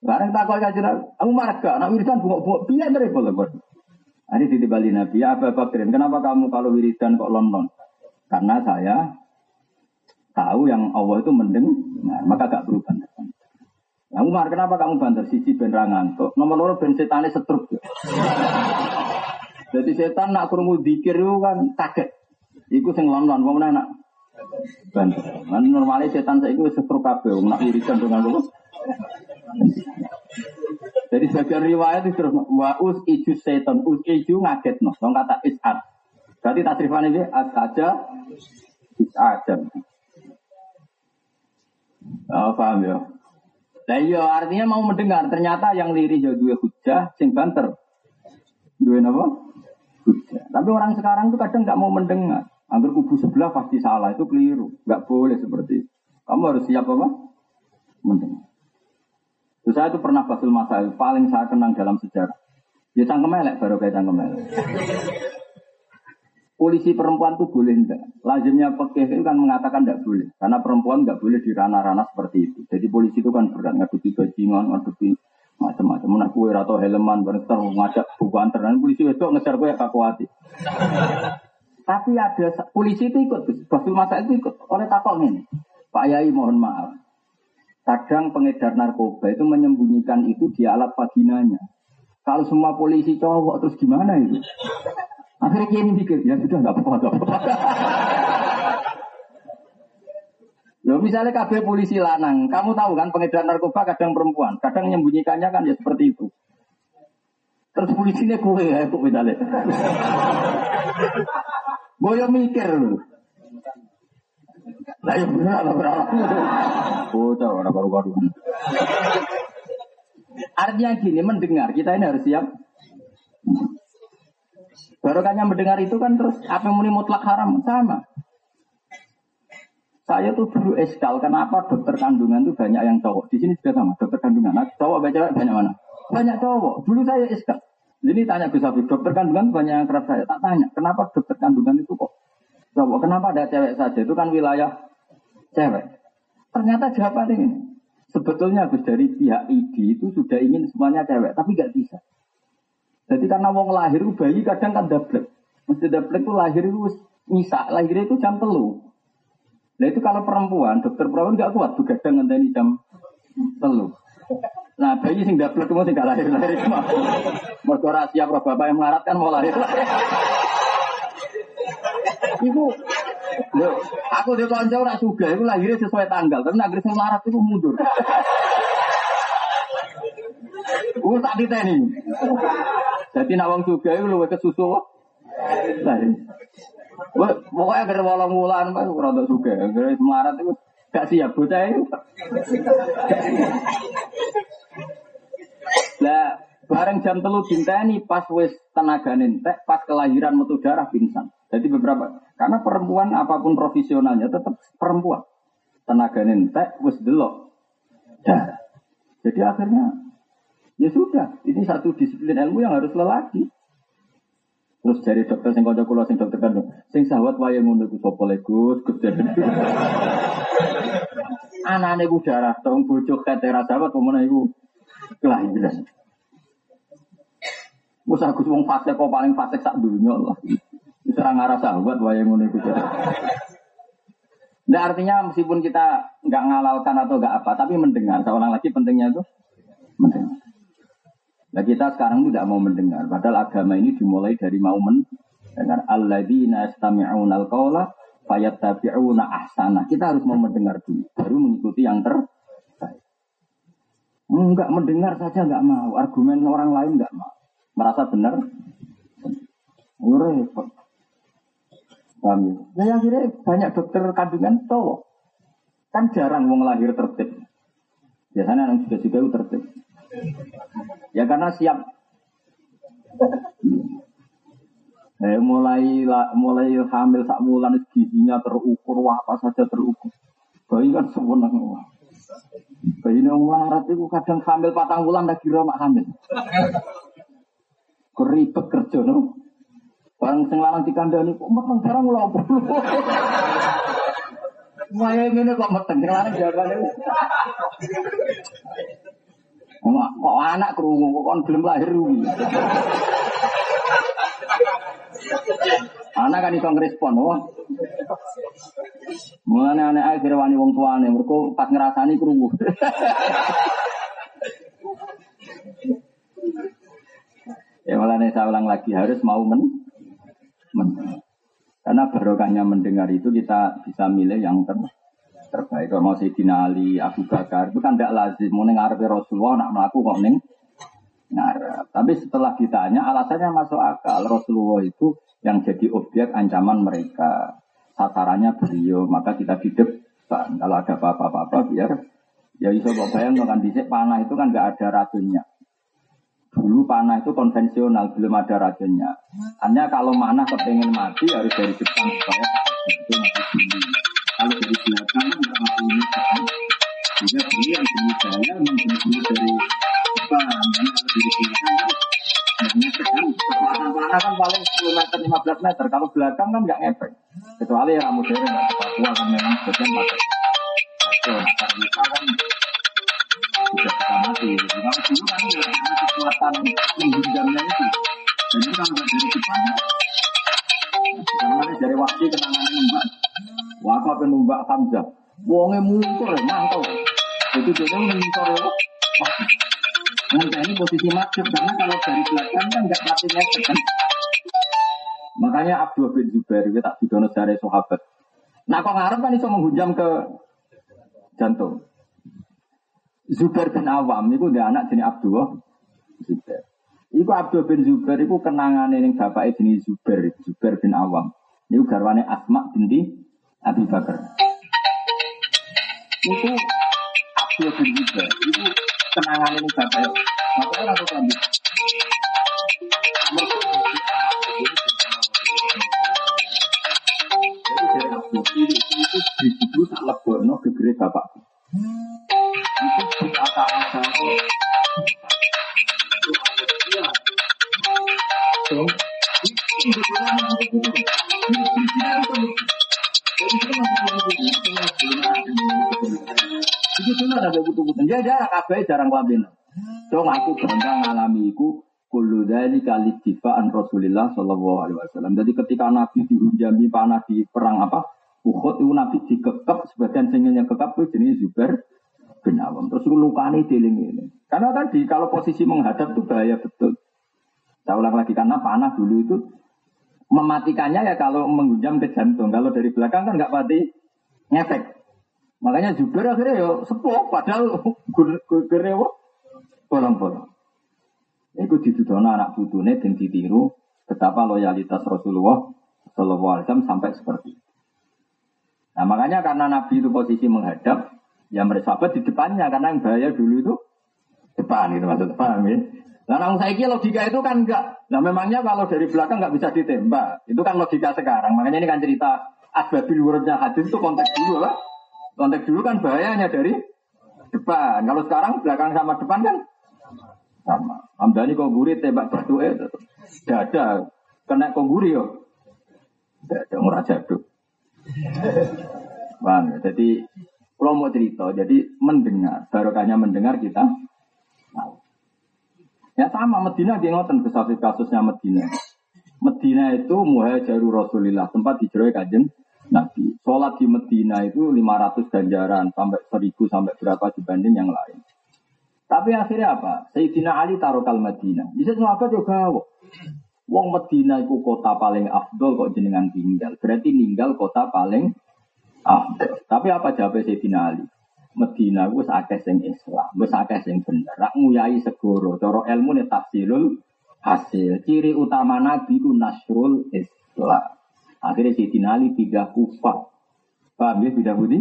Bareng tak kok kajian, aku marah gak, nak wiridan bungok-bungok, piye boleh buat. Ini di Bali Nabi, ya Abu Bakrin, kenapa kamu kalau wiridan kok london? Karena saya tahu yang Allah itu mendeng, nah, maka gak berubah. Nah, Umar, kenapa kamu banter sisi ben ngantuk? Nomor loro ben setruk. Jadi setan nak krungu dikir itu kan kaget. Iku sing lon-lon wong nak banter. Man normalnya setan saya itu setruk kabeh nak irisan dengan lu. Jadi sebagian riwayat itu terus wa us iju setan, us iju ngaget no. Wong kata isat. Berarti tasrifan ini as saja is aja. Oh, paham ya? Nah iya artinya mau mendengar ternyata yang liri jauh dua hujah sing banter. Dua apa? Hujah. Tapi orang sekarang tuh kadang nggak mau mendengar. Hampir kubu sebelah pasti salah itu keliru. Nggak boleh seperti itu. Kamu harus siap apa? Mendengar. Terus saya itu pernah basul masalah paling saya kenang dalam sejarah. Ya cangkem elek baru kayak cangkem elek. Polisi perempuan itu boleh enggak? Lazimnya pekeh itu kan mengatakan enggak boleh. Karena perempuan enggak boleh di ranah-ranah seperti itu. Jadi polisi itu kan berat. Ngadepi bajingan, ngadepi macam-macam. Nah kue atau helman, berenter, ngajak buku antar. Dan polisi itu ngejar kue kakuati. Tapi ada polisi itu ikut. Basul masa itu ikut oleh takok ini. Pak Yai mohon maaf. Kadang pengedar narkoba itu menyembunyikan itu di alat vaginanya. Kalau semua polisi cowok terus gimana itu? Akhirnya kiai ini pikir, ya sudah nggak apa-apa, nggak apa-apa. Loh, misalnya KB polisi lanang, kamu tahu kan pengedar narkoba kadang perempuan, kadang menyembunyikannya kan ya seperti itu. Terus polisinya kue ya, itu misalnya. Boyo mikir loh. Lah ya benar lah berapa? Bocah orang baru-baru. Artinya gini, mendengar kita ini harus siap. Barokahnya mendengar itu kan terus apa yang muni mutlak haram sama. Saya tuh dulu eskal, kenapa dokter kandungan tuh banyak yang cowok. Di sini juga sama, dokter kandungan. Nah, cowok baca banyak mana? Banyak cowok. Dulu saya eskal. Ini tanya Gus Habib, dokter kandungan banyak yang kerap saya. Tak tanya, kenapa dokter kandungan itu kok cowok? Kenapa ada cewek saja? Itu kan wilayah cewek. Ternyata jawaban ini. Sebetulnya Gus dari pihak ID itu sudah ingin semuanya cewek, tapi nggak bisa. Jadi karena wong lahir bayi kadang kan double. Mesti double itu lahir itu misa, lahir itu jam telu. Nah itu kalau perempuan, dokter perempuan nggak kuat tuh kadang ngenteni jam telu. Nah bayi sing double itu sing lahir lahir mah. Mergo siap roh bapak yang melarat kan mau lahir. Ibu, aku di konco ora suga, itu lahirnya sesuai tanggal, tapi nak sing melarat itu mundur. Uh, tak diteni. Jadi nawang juga itu luwe kesusu. Nah, pokoknya agar walang wulan, pak, rada juga. Agar semarat itu gak siap bocah itu. Lah, bareng jam telu ini pas wis tenaga nentek, pas kelahiran metu darah pingsan. Jadi beberapa, karena perempuan apa pun profesionalnya tetap perempuan. Tenaga nentek wis delok darah. Jadi akhirnya Ya sudah, ini satu disiplin ilmu yang harus lelaki. Terus dari dokter sing kanca kula sing dokter kandung, sing sahabat wae ngono iku sapa le Gus, Gus. Anane ku darah tong bojo ketera sahabat pemene iku kelahiran. Wes aku wong fase kok paling fase sak dunya lah. Wis ora ngarah sahabat wae ngono iku. Nah artinya meskipun kita nggak ngalalkan atau nggak apa, tapi mendengar. Seorang lagi pentingnya itu mendengar. Nah kita sekarang tidak mau mendengar. Padahal agama ini dimulai dari mau mendengar. Alladzina yastami'una al-qawla fayattabi'una ahsana. Kita harus mau mendengar dulu. Baru mengikuti yang terbaik. Enggak mendengar saja enggak mau, argumen orang lain enggak mau. Merasa benar, repot. Paham ya? Nah, akhirnya banyak dokter kandungan cowok. Kan jarang wong lahir tertib. Biasanya anak juga juga itu tertib. Ya karena siap. Eh, mulai mulai hamil sak bulan gizinya terukur, apa saja terukur. Bayi kan wah. Bayi yang larat itu kadang hamil patang bulan lagi mak hamil. Keribet kerja no. Barang sing lanang dikandani kok meteng barang lho. Maya ngene kok meteng sing lanang jawabane. Kok anak krungu kok kon belum lahir Anak kan iso ngrespon, wah. Mulane anak akhir wani wong tuane, mergo pas ngrasani krungu. ya mulane saya ulang lagi harus mau men mendengar. Karena barokahnya mendengar itu kita bisa milih yang ter terbaik. Mau Sayyidina Ali, Abu Bakar, itu kan tidak lazim. Mau dengar Rasulullah, nak melaku kok neng ngarep. Tapi setelah ditanya, alasannya masuk akal. Rasulullah itu yang jadi objek ancaman mereka. Sasarannya beliau, maka kita di depan. Kalau ada apa-apa-apa, biar ya bisa bayang kan dicek panah itu kan nggak ada racunnya. Dulu panah itu konvensional, belum ada racunnya. Hanya kalau mana kepengen mati harus dari depan supaya itu. Kalau dari belakang kan nggak mati ini kan. Sehingga ini yang jenis saya membunuh dari. Karena kalau dari belakang kan nggak ngefek kan. Kan paling 10 meter, 15 meter. Kalau belakang kan nggak ngefek. Kecuali yang modern nggak Papua kan memang sebagian pakai. Oke, nah, kan sudah kita mati. Kalau dulu kan ya ada kekuatan menghindamnya itu. Dan itu kan dari depan. Karena dari waktu kenangan Itu jadi mungkur ya. Nah, ini posisi maksud karena kalau dari belakang kan nggak mati ngefek kan. Makanya Abdul bin Zubair itu tak didono dari sahabat. Nah, kok ngarep kan itu menghujam ke jantung. Zubair bin Awam itu dia anak jenis Abdullah Zubair. Iku Abdul bin Zubair itu kenangan yang bapak jenis Zubair, Zubair bin Awam. Itu garwane Asma binti Abi Bakar. Itu Bin Zubair itu kenangan ini aku lanjut. Jadi dari Abdul itu itu itu tak lebokno gegere bapak. Itu kata asal itu ada ada butuh-butuh. Ya ya kabeh jarang kelambin. Dong aku bangga ngalami iku kullu dari kali tifaan Rasulullah Shallallahu Alaihi Wasallam. Jadi ketika Nabi dihujami panah di perang apa Uhud itu Nabi dikekep sebagian singelnya kekep itu jenis Zubair bin Awam. Terus lukane deling ini. Karena tadi kalau posisi menghadap itu bahaya betul. Saya ulang lagi karena panah dulu itu mematikannya ya kalau menghujam ke jantung. Kalau dari belakang kan nggak mati ngefek. Makanya Zubair akhirnya ya sepuh padahal gurene bolong-bolong. Itu dituduhkan anak putune dan ditiru betapa loyalitas Rasulullah Shallallahu Alaihi Wasallam sampai seperti itu. Nah makanya karena Nabi itu posisi menghadap, Ya mereka di depannya karena yang bahaya dulu itu depan gitu maksud paham ya. Nah, namun saya kira logika itu kan enggak. Nah, memangnya kalau dari belakang nggak bisa ditembak. Itu kan logika sekarang. Makanya ini kan cerita asbabil wurudnya hadis itu konteks dulu lah. Konteks dulu kan bahayanya dari depan. Kalau sekarang belakang sama depan kan sama. Amdani kongguri tembak batu eh dada kena kongguri yo. Dada murah jaduk. Bang, ya? Jadi kalau mau cerita, jadi mendengar, barokahnya mendengar kita. Ya sama Medina dia ngoten kesafir kasusnya Medina. Medina itu muhajiru Rasulillah, tempat dijeroy kajeng Nabi. Sholat di Medina itu 500 ganjaran, sampai 1000 sampai berapa dibanding yang lain. Tapi akhirnya apa? Sayyidina Ali taruh kal Medina. Bisa sahabat juga Wong Medina itu kota paling afdol kok jenengan tinggal. Berarti tinggal kota paling Ah, tapi apa jawab Sayyidina Ali? Medina wis akeh sing Islam, wis akeh sing bener. Rak nguyai segoro, cara ilmu ne tafsirul hasil. Ciri utama Nabi ku nasrul Islam. Akhirnya Sayyidina Ali pindah Kufah. Paham ya pindah Budi?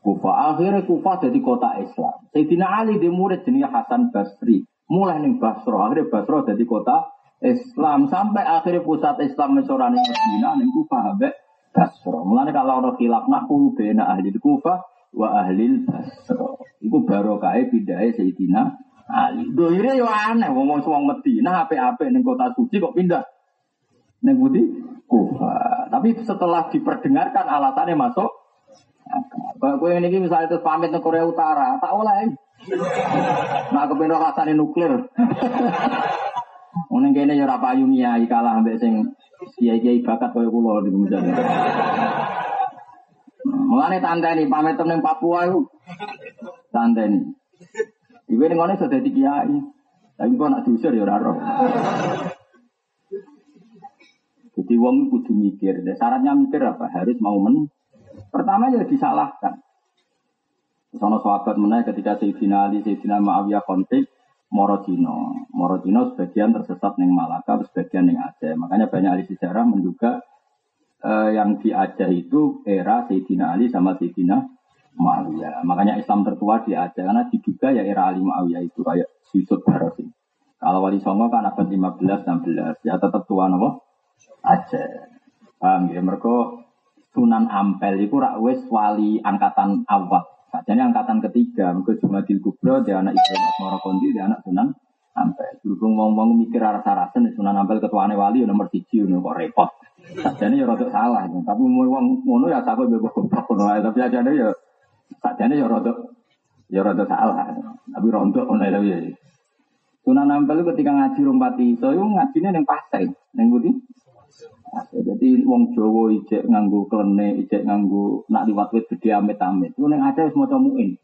Kufah. Akhirnya Kufah jadi kota Islam. Sayyidina Ali di murid jenis Hasan Basri. Mulai nih Basro. Akhirnya Basro jadi kota Islam. Sampai akhirnya pusat Islam Mesoran yang Medina. Nih Kufah. Habis Basro. Mulanya kalau orang khilaf nahu bena ahli Kufah wa ahli Basro. Iku barokah pindahnya Sayyidina Ali. Dohirnya ya aneh, ngomong suang Medina, apa-apa ning kota suci kok pindah. Ning Budi Kufa. Tapi setelah diperdengarkan alasannya masuk. Kalau gue ini misalnya itu pamit ke Korea Utara, tak oleh. Nah, kepengen rasanya nuklir. Mungkin kayaknya ya rapa ayumnya, kalah sampai sing kiai-kiai bakat kaya kula di kemudian. Mulane tanteni pamit temen Papua itu. Tanteni. Iku ning ngene sudah dadi kiai. Tapi kok nak diusir ya ora roh. Jadi wong kudu mikir. Dan syaratnya mikir apa? Harus mau men. Pertama ya disalahkan. Sono sahabat menaik ketika Sayyidina Ali, Sayyidina Ma'awiyah konflik, Morotino. Morotino sebagian tersesat neng Malaka, sebagian neng Aceh. Makanya banyak ahli sejarah menduga eh, yang di Aceh itu era Sayyidina Ali sama Sayyidina Muawiyah. Makanya Islam tertua di Aceh karena diduga ya era Ali Muawiyah itu kayak Yusuf Barosi. Kalau Wali Songo kan abad 15 16 ya tetap tua nopo Aceh. Paham ya? Mereka Sunan Ampel itu rak wali angkatan awal. Sajane angkatan ketiga, mereka Jumadil Kubro, dia anak Ibrahim Asmara Kondi, dia anak Sunan Ampel. Berhubung ngomong mikir arah sarasen, Sunan Ampel ketuane wali nomor siji, kok repot. Sajane ya rada salah, tapi mau wong ngono ya aku bebas goblok tapi aja ya Sajane ya rada ya rada salah, tapi rontok ngono tapi ya. Sunan Ampel ketika ngaji rompati iso yo ngajine ning pasai, ning pundi? Jadi wong Jawa ijek nganggo klene, ijek nganggo nak liwat wit gede amit-amit. Ku ning Aceh wis maca muin.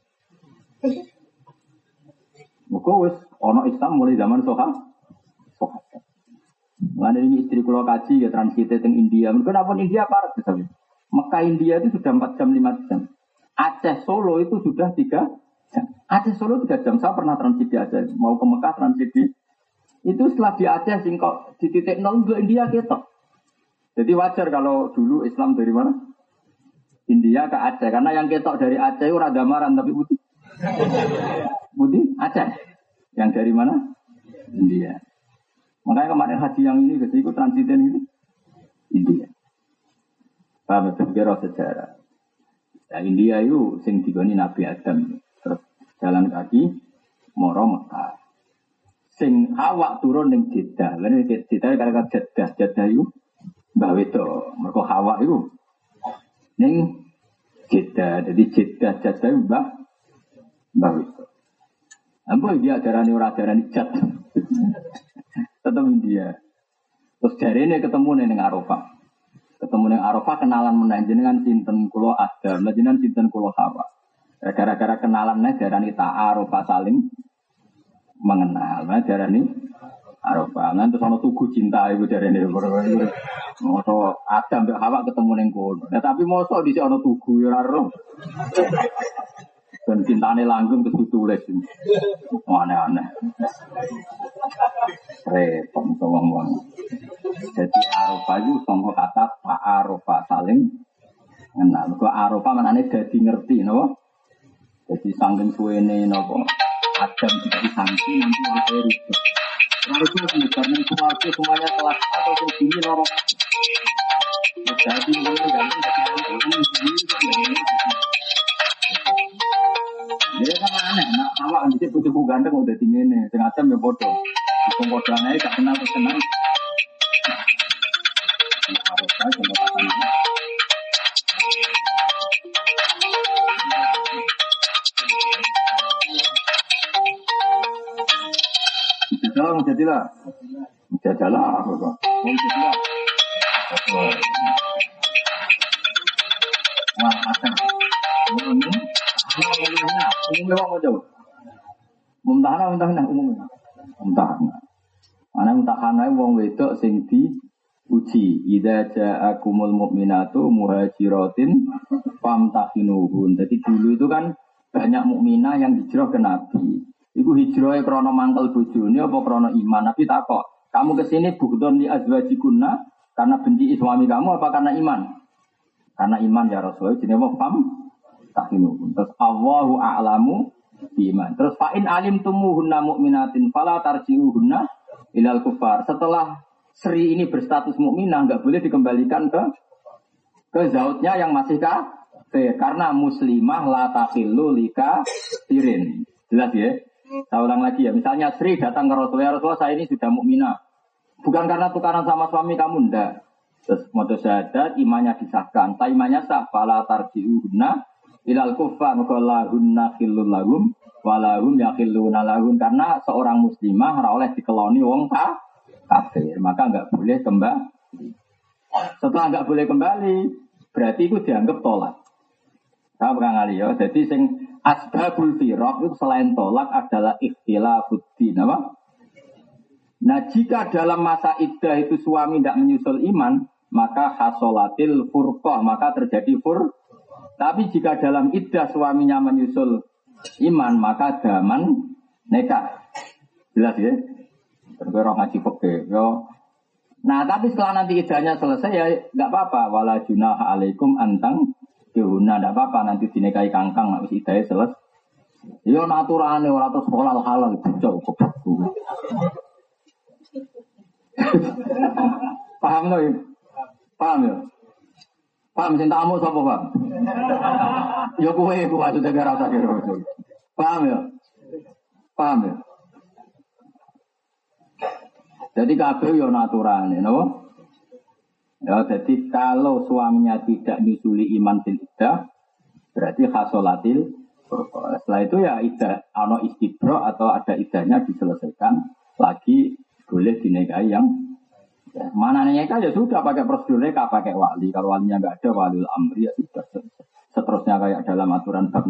Muga wis ana Islam mulai zaman Soha. Soha. Mana ini istri kulo kaji ya transit teng India. Mungkin apa India parah tapi Mekah India itu sudah 4 jam 5 jam. Aceh Solo itu sudah tiga jam. Aceh Solo tiga jam. Saya pernah transit di Aceh. Mau ke Mekah transit di itu setelah di Aceh singkok di titik nol ke India ketok. Jadi wajar kalau dulu Islam dari mana? India ke Aceh. Karena yang ketok dari Aceh itu rada maran tapi putih. Putih Aceh. Yang dari mana? India. Makanya kemarin haji yang ini ke ikut transitin ini India. Paham ya? sejarah. Ya, India itu sing digoni Nabi Adam. Terus jalan kaki moro Mekah. Sing awak turun ning Jeddah. Lan Jeddah kata Jeddah, Jeddah itu Mbah Wedo. Mergo hawa itu ning Jeddah. Jadi Jeddah itu Mbah Mbah Wedo. Ambo dia darani ora darani Jad. Tetap India. Terus jari ini ketemu ning Arafah. Ketemu dengan Arafah kenalan meneh jenengan sinten kulo Adam, jenengan sinten kulo Hawa. Gara-gara kenalan nih darani Arafah saling mengenal. Nah darani Arafah. Nah terus ono tugu cinta ibu darani. Moto Adam mbek Hawa ketemu ning kono. Nah tapi mosok di ono tugu ya ora dan cintane langgeng terus ditulis. Aneh-aneh. Repot wong wong jadi arofa itu sama kata pak arofa saling kenal. Arofa mana nih jadi ngerti no jadi sanggeng suwene nopo adam tidak disangsi nanti oleh Lalu itu karena keluarga semuanya kelas atau segini lorong. Jadi mulai dari ini dia kan aneh, nak awak nanti butuh ganteng udah tinggi nih, tengah jam ya bodoh. Itu bodoh aneh, gak kenal kenal. Ya harus saya. Jadilah, jadilah. Jadilah, apa? Jadilah. Wah, apa? Ini Umumnya mau jauh. Mumtahana, mumtahana, umumnya. Mumtahana. Mana mumtahana wong wedok sing di uji. Ida ja'akumul mu'minatu muhajiratin famtahinuhun. Jadi dulu itu kan banyak mukminah yang hijrah ke Nabi. Iku hijrahnya krono mangkel bojone apa krono iman. Nabi takok, kamu ke sini bukdon di azwajikunna karena benci suami kamu apa karena iman? Karena iman ya Rasulullah. Jadi apa? Fam tahinu. Terus Allahu a'lamu iman. Terus fa'in alim tumuhunna mu'minatin fala tarji'uhunna ilal kufar. Setelah Sri ini berstatus mukminah nggak boleh dikembalikan ke ke zautnya yang masih kafir karena muslimah la takhillu lika tirin. Jelas ya? Saya ulang lagi ya. Misalnya Sri datang ke Rasulullah, Rasulullah saya ini sudah mukminah. Bukan karena tukaran sama suami kamu ndak. Terus moto syahadat imannya disahkan. Tak imannya sah fala tarji'uhunna ilal kufar lahunna khillul lahum walahum yakhilluna lahum karena seorang muslimah ora oleh dikeloni wong ta kafir, maka nggak boleh kembali. Setelah nggak boleh kembali, berarti itu dianggap tolak. Saya pernah ngali ya. Jadi sing asbabul firaq itu selain tolak adalah ikhtilafuddin apa? Nah jika dalam masa iddah itu suami tidak menyusul iman, maka hasolatil furqah, maka terjadi fur. Tapi jika dalam iddah suaminya menyusul iman, maka daman nekah. Jelas ya? Terus ngaji fikih, yo. Nah, tapi setelah nanti idahnya selesai ya nggak apa-apa. Wala junah alaikum antang dihuna nggak apa-apa nanti dinikahi kangkang nggak bisa idahnya selesai. Yo naturane orang terus sekolah halal jauh kok. Paham loh? Paham ya? Paham cintamu sapa, Pak? Ya kowe iku maksudnya gara usah kira. Paham ya? Paham ya? Jadi kabeh yo naturane, napa? Ya, jadi kalau suaminya tidak nyusuli iman fil iddah, berarti khasolatil Setelah itu ya idah, ano istibro atau ada idahnya diselesaikan lagi boleh dinikahi yang ya, mana nikah ya sudah pakai prosedur nikah pakai wali. Kalau walinya nggak ada wali amri ya sudah seterusnya kayak dalam aturan bab?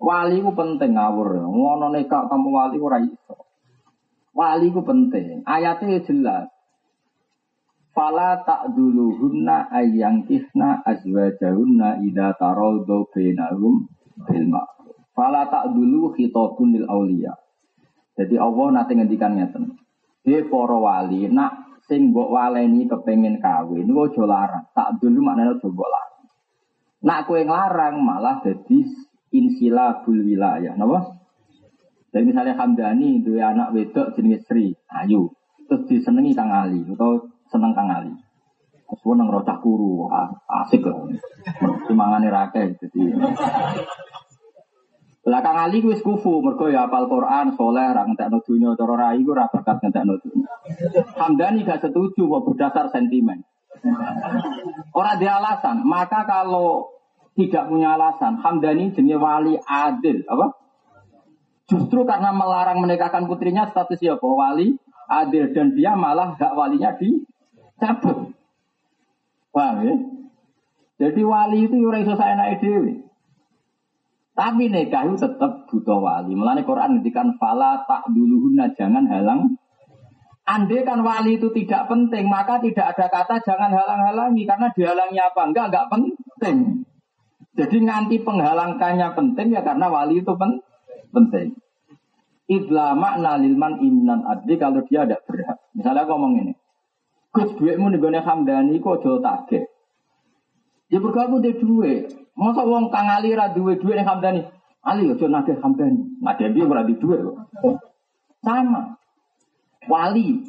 Wali ku penting ngawur. Ngono nikah kamu wali ora. Wali ku penting. Ayatnya jelas. Fala tak dulu hunna ayang kisna azwajahunna ida tarodo benahum bilma. Fala tak dulu hitobun lil aulia. Jadi Allah nanti ngendikan ngeten. Dia para wali nak sing mbok waleni kepengin kawin aja larang. Tak dulu maknanya aja mbok larang. Nak kowe nglarang malah jadi insilabul wilayah. Napa? Jadi misalnya Hamdani dua anak wedok jenis Sri, ayu. Terus disenengi Kang Ali atau seneng Kang Ali. Terus nang rocah kuru, asik lah. Timangane rakyat jadi. Lah Kang Ali wis kufu, mergo ya Quran, soleh, ra ngentekno donya, cara rai ku ra bakat. Hamdani gak setuju kok berdasar sentimen. Orang dia alasan, maka kalau tidak punya alasan, Hamdani jenis wali adil, apa? Justru karena melarang menikahkan putrinya status ya wali adil dan dia malah hak walinya dicabut. Paham ya? Jadi wali itu ora iso saenake dhewe. Tapi nikah itu tetap butuh wali. Melani Quran ngendikan fala tak duluhuna jangan halang. Andai kan wali itu tidak penting, maka tidak ada kata jangan halang-halangi karena dihalangi apa? Enggak, enggak penting. Jadi nganti penghalangkannya penting ya karena wali itu pen penting. Idla makna lilman imnan adli kalau dia ada berhak. Misalnya aku ngomong ini. Gus duitmu nih gue hamdani kok jual target. Ya bergabung deh duit. Masa uang kang Ali ra duwe duit nih hamdani. Ali jual nagih hamdani. Nagih dia berarti duit kok. Sama. Wali.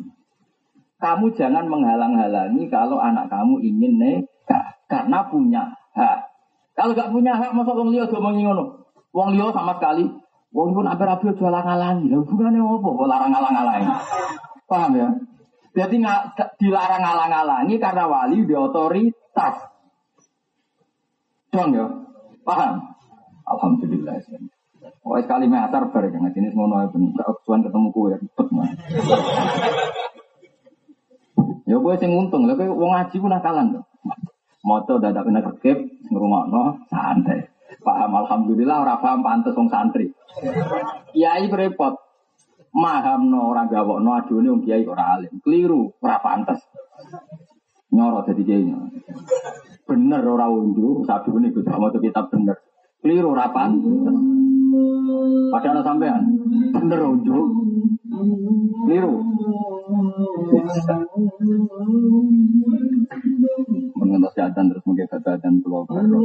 Kamu jangan menghalang-halangi kalau anak kamu ingin nikah. Karena punya hak. Kalau gak punya hak, masa wong liya ngomong ngono. Wong liya sama sekali Wong pun apa rapi jual ngalangi, lah hubungannya apa? Kok larang ngalang-ngalangi? Paham ya? Jadi nggak dilarang ngalang-ngalangi karena wali di otoritas. Dong ya? Paham? Alhamdulillah. Oh, sekali meter bareng dengan jenis ngono ya bener. Tuan ketemu kue ribet mah. Ya kowe sing untung, lha kowe wong ngaji ku nakalan to. Maca dadak kena kerkep ngrungokno santai. Paham alhamdulillah ora paham wong santri. Kiai repot. Maham no orang gawok no adune wong kiai ora alim. Keliru, ora pantes. Nyoro jadi kiai. Bener ora sabi ini Gus mau kitab bener. Keliru rapan. Padahal sampean bener undu. Keliru mengenal kesehatan terus mungkin kata dan pulau baru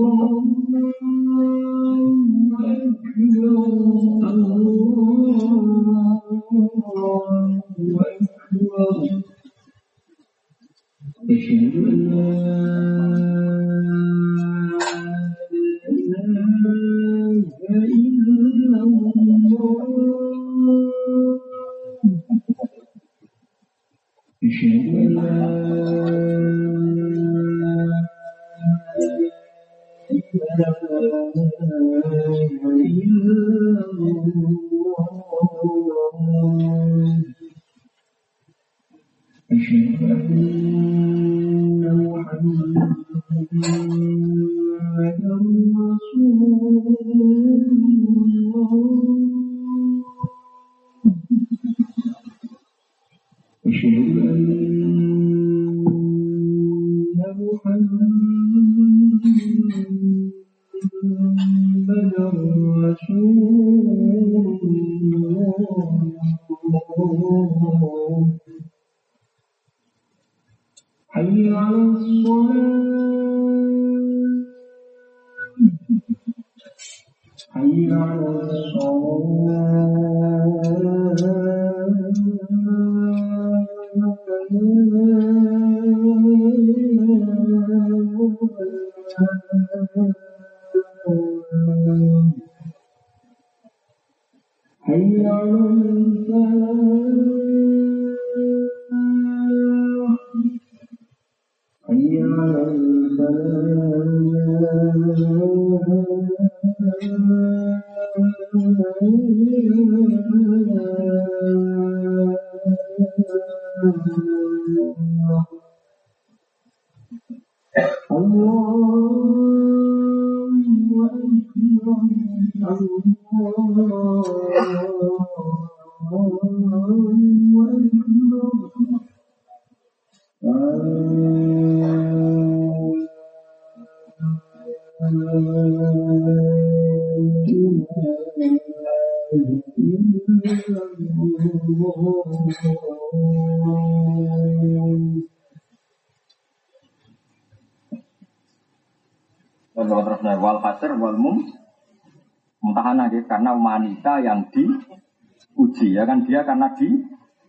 Wanita yang diuji ya kan dia karena di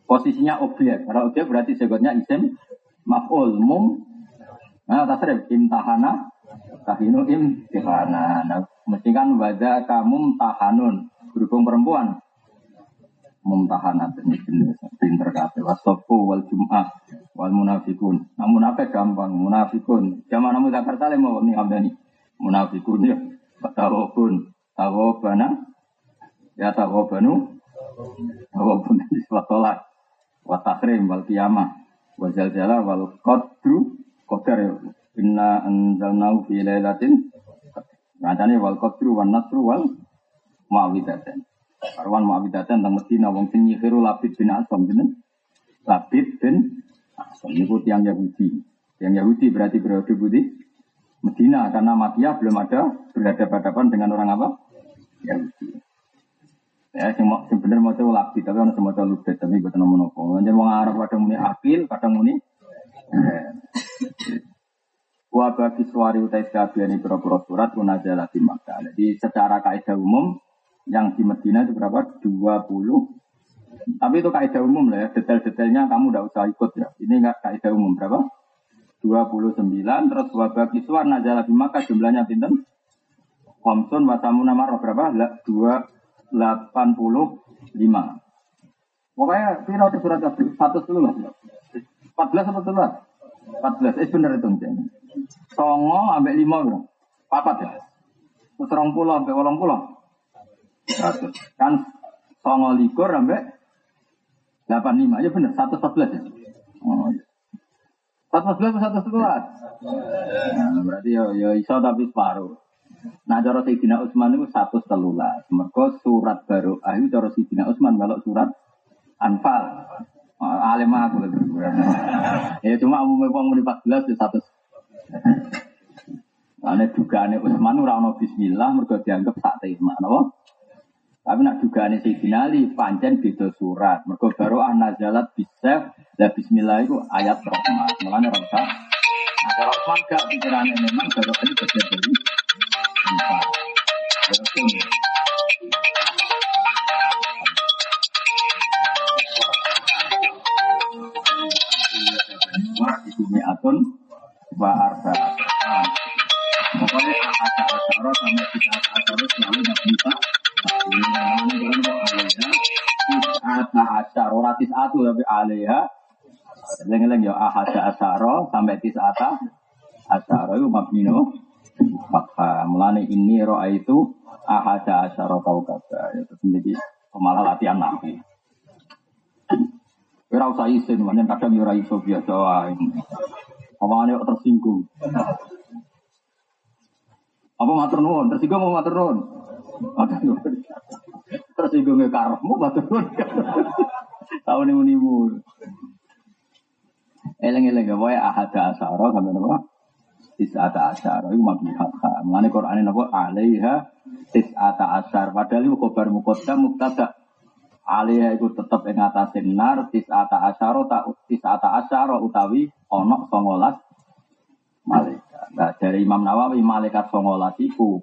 posisinya objek. Karena objek berarti sebutnya isim maf'ul mum nah tasrif imtahana tahinu imtihana. Nah, mesti kan wada kamu tahanun berhubung perempuan mumtahanat ini jenis pinter kabeh wasofu wal jum'ah wal munafikun. Nah munafik gampang, munafikun. Zaman namu zakar salim mau nih abdani. Munafikun ya, tawabun, tawabana, ya tawabanu, tawabun di tolak, wa takrim wal qiyamah, wa jaljala wal qadru, qadar. Inna anzalnahu fi lailatin Ngacane wal qadru wan nasru wal muawidaten. Arwan muawidaten teng Medina wong sing nyihiru Labid bin Asam. Labid bin Asam niku tiyang Yahudi. Yang Yahudi berarti periode putih Medina karena Makkiyah belum ada berhadapan-hadapan dengan orang apa? Yahudi. Ya, sing mau sing bener mau Labid tapi ana sing maca Lubed tapi boten nomo nopo. Njen wong Arab kadang muni akil, kadang muni Wa bagi suari utai sekabian ini pura surat munazalah di Makkah. Jadi secara kaidah umum yang di Medina itu berapa? 20. Tapi itu kaidah umum lah ya. Detail-detailnya kamu tidak usah ikut ya. Ini enggak kaidah umum berapa? 29 terus wa bagi suar nazalah di Makkah jumlahnya pinten? Khamsun wa berapa? La- 285. Pokoknya piro itu surat? Satu dulu lah. 14 apa dulu? 14. Eh bener itu. Jen. Songo ambek lima bro. Papat ya. Terus pulau ambek wolong pulau. Seratus. Kan songo likur ambek delapan lima. Ya bener. Satu empat ya. Oh, iya. Satu belas satu sebelas. Nah, berarti ya, ya iso tapi separuh. Nah, cara Sayyidina Utsman itu satu telulas. Mereka surat baru. Ah, itu cara Sayyidina Utsman kalau surat Anfal. Alim aku. Ya cuma umumnya wong muni 14 ya satu. Ane dugaane Utsman ora ono bismillah mergo dianggap sak tema, napa? Tapi nak dugaane Sayyidina Ali pancen beda surat. Mergo baru nazalat bisaf la bismillah itu ayat rahmat. Mulane ora usah. Nah, kalau Utsman gak pikirannya memang baru ini dari Ya, wa kita namanya dalam kok alaiha. Tis'ata alaiha. Leng-leng ya asyara sampai tis'ata asyara itu mabnino. Maka mulane ini roa itu ahada asyara kau kata. Itu menjadi pemalah latihan nabi. Ora usah isin, makanya kadang ya ora iso biasa wae. Omongane kok tersinggung. Apa matur nuwun? Tersinggung mau matur. Tersinggung ke karepmu matur nuwun. Tahun ini menimu. Eleng-eleng ya wae ahada asyara sampe napa? Tis'ata asyara iku mabni hakha. Mulane Qur'ane napa? Alaiha tis'ata asyar. Padahal iku khabar muqaddam mubtada. Alaiha iku tetep ing atase nar tis'ata asyara ta tis'ata asyara utawi ana 19 malaikat. Nah, dari Imam Nawawi malaikat 19 iku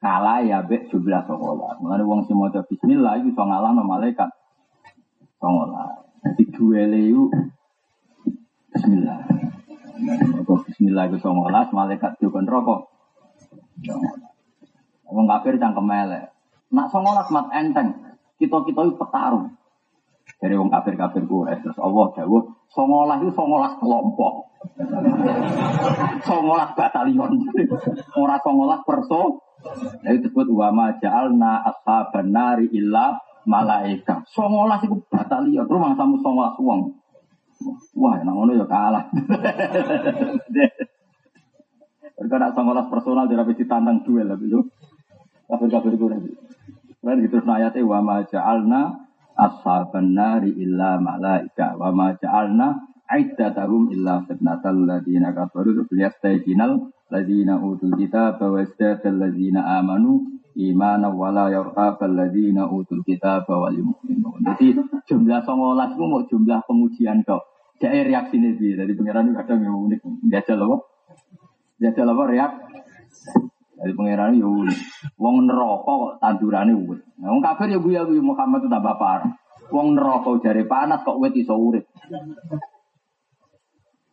kalah ya bek jumlah 19. Mulane wong sing bismillah iku iso ngalahno malaikat 19. Jadi duele iku bismillah. Mergo bismillah iku 19 malaikat dikon rokok. Wong kafir cangkem elek. Nak 19 mat enteng. Kita-kita itu petarung. Dari wong kafir-kafir Quraisy terus Allah dawuh 19 itu 19 kelompok. 19 batalion. Ora 19 perso. Itu disebut wa ma ja'alna ashaban nari illa malaika. 19 itu batalion. Rumah samu 19 wong. Wah, enak ngono ya kalah. Nak 19 personal jadi ditantang duel lah itu. Kafir-kafir Quraisy. Kan gitu ayatnya wa ma ja'alna ashaban nari illa malaika wa ma ja'alna aiddatahum illa fitnatal ladina kafaru liyastayqinal ladina utul kitaba wa yazdadal ladina amanu imana wala yartabal ladina utul kitaba wal mu'minun. Jadi jumlah 19 itu mau jumlah pemujian kok. Jadi reaksi ini dari pengiran itu kadang yang unik. Jajal apa? Jajal apa reak? Dari pangeran yo wong neraka kok tandurane wit. Nah, wong kafir ya guya guya Muhammad itu tambah parah. Wong neraka jare panas kok wit iso urip.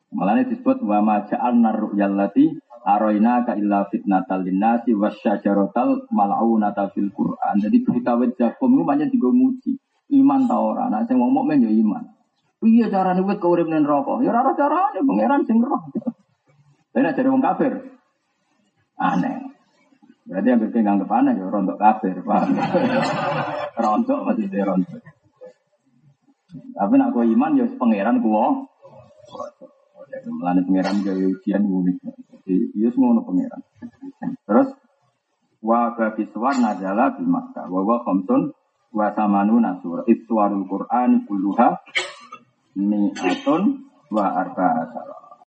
Malah disebut wa ma ja'alna ru'yal lati aroina ka illa fitnatal linnasi wasyajaratal mal'unata fil Qur'an. Jadi berita wit zakum itu banyak juga muji. Iman ta ora? Nah sing wong ya iman. Iya carane wit kok urip ning neraka? Ya ora carane pangeran sing roh. Nek jare wong kafir aneh. Berarti yang bikin nganggep aneh ya rontok kafir, paham? rontok masih dia rontok. Tapi nak gue iman ya pangeran gue. Melani pangeran gaya ujian unik. Jadi ya semua no pangeran. Terus wa babiswar najala di Makkah. Wa wa khamsun wa samanu nasur. Iswarul Qur'an kulluha mi'atun wa arba asara.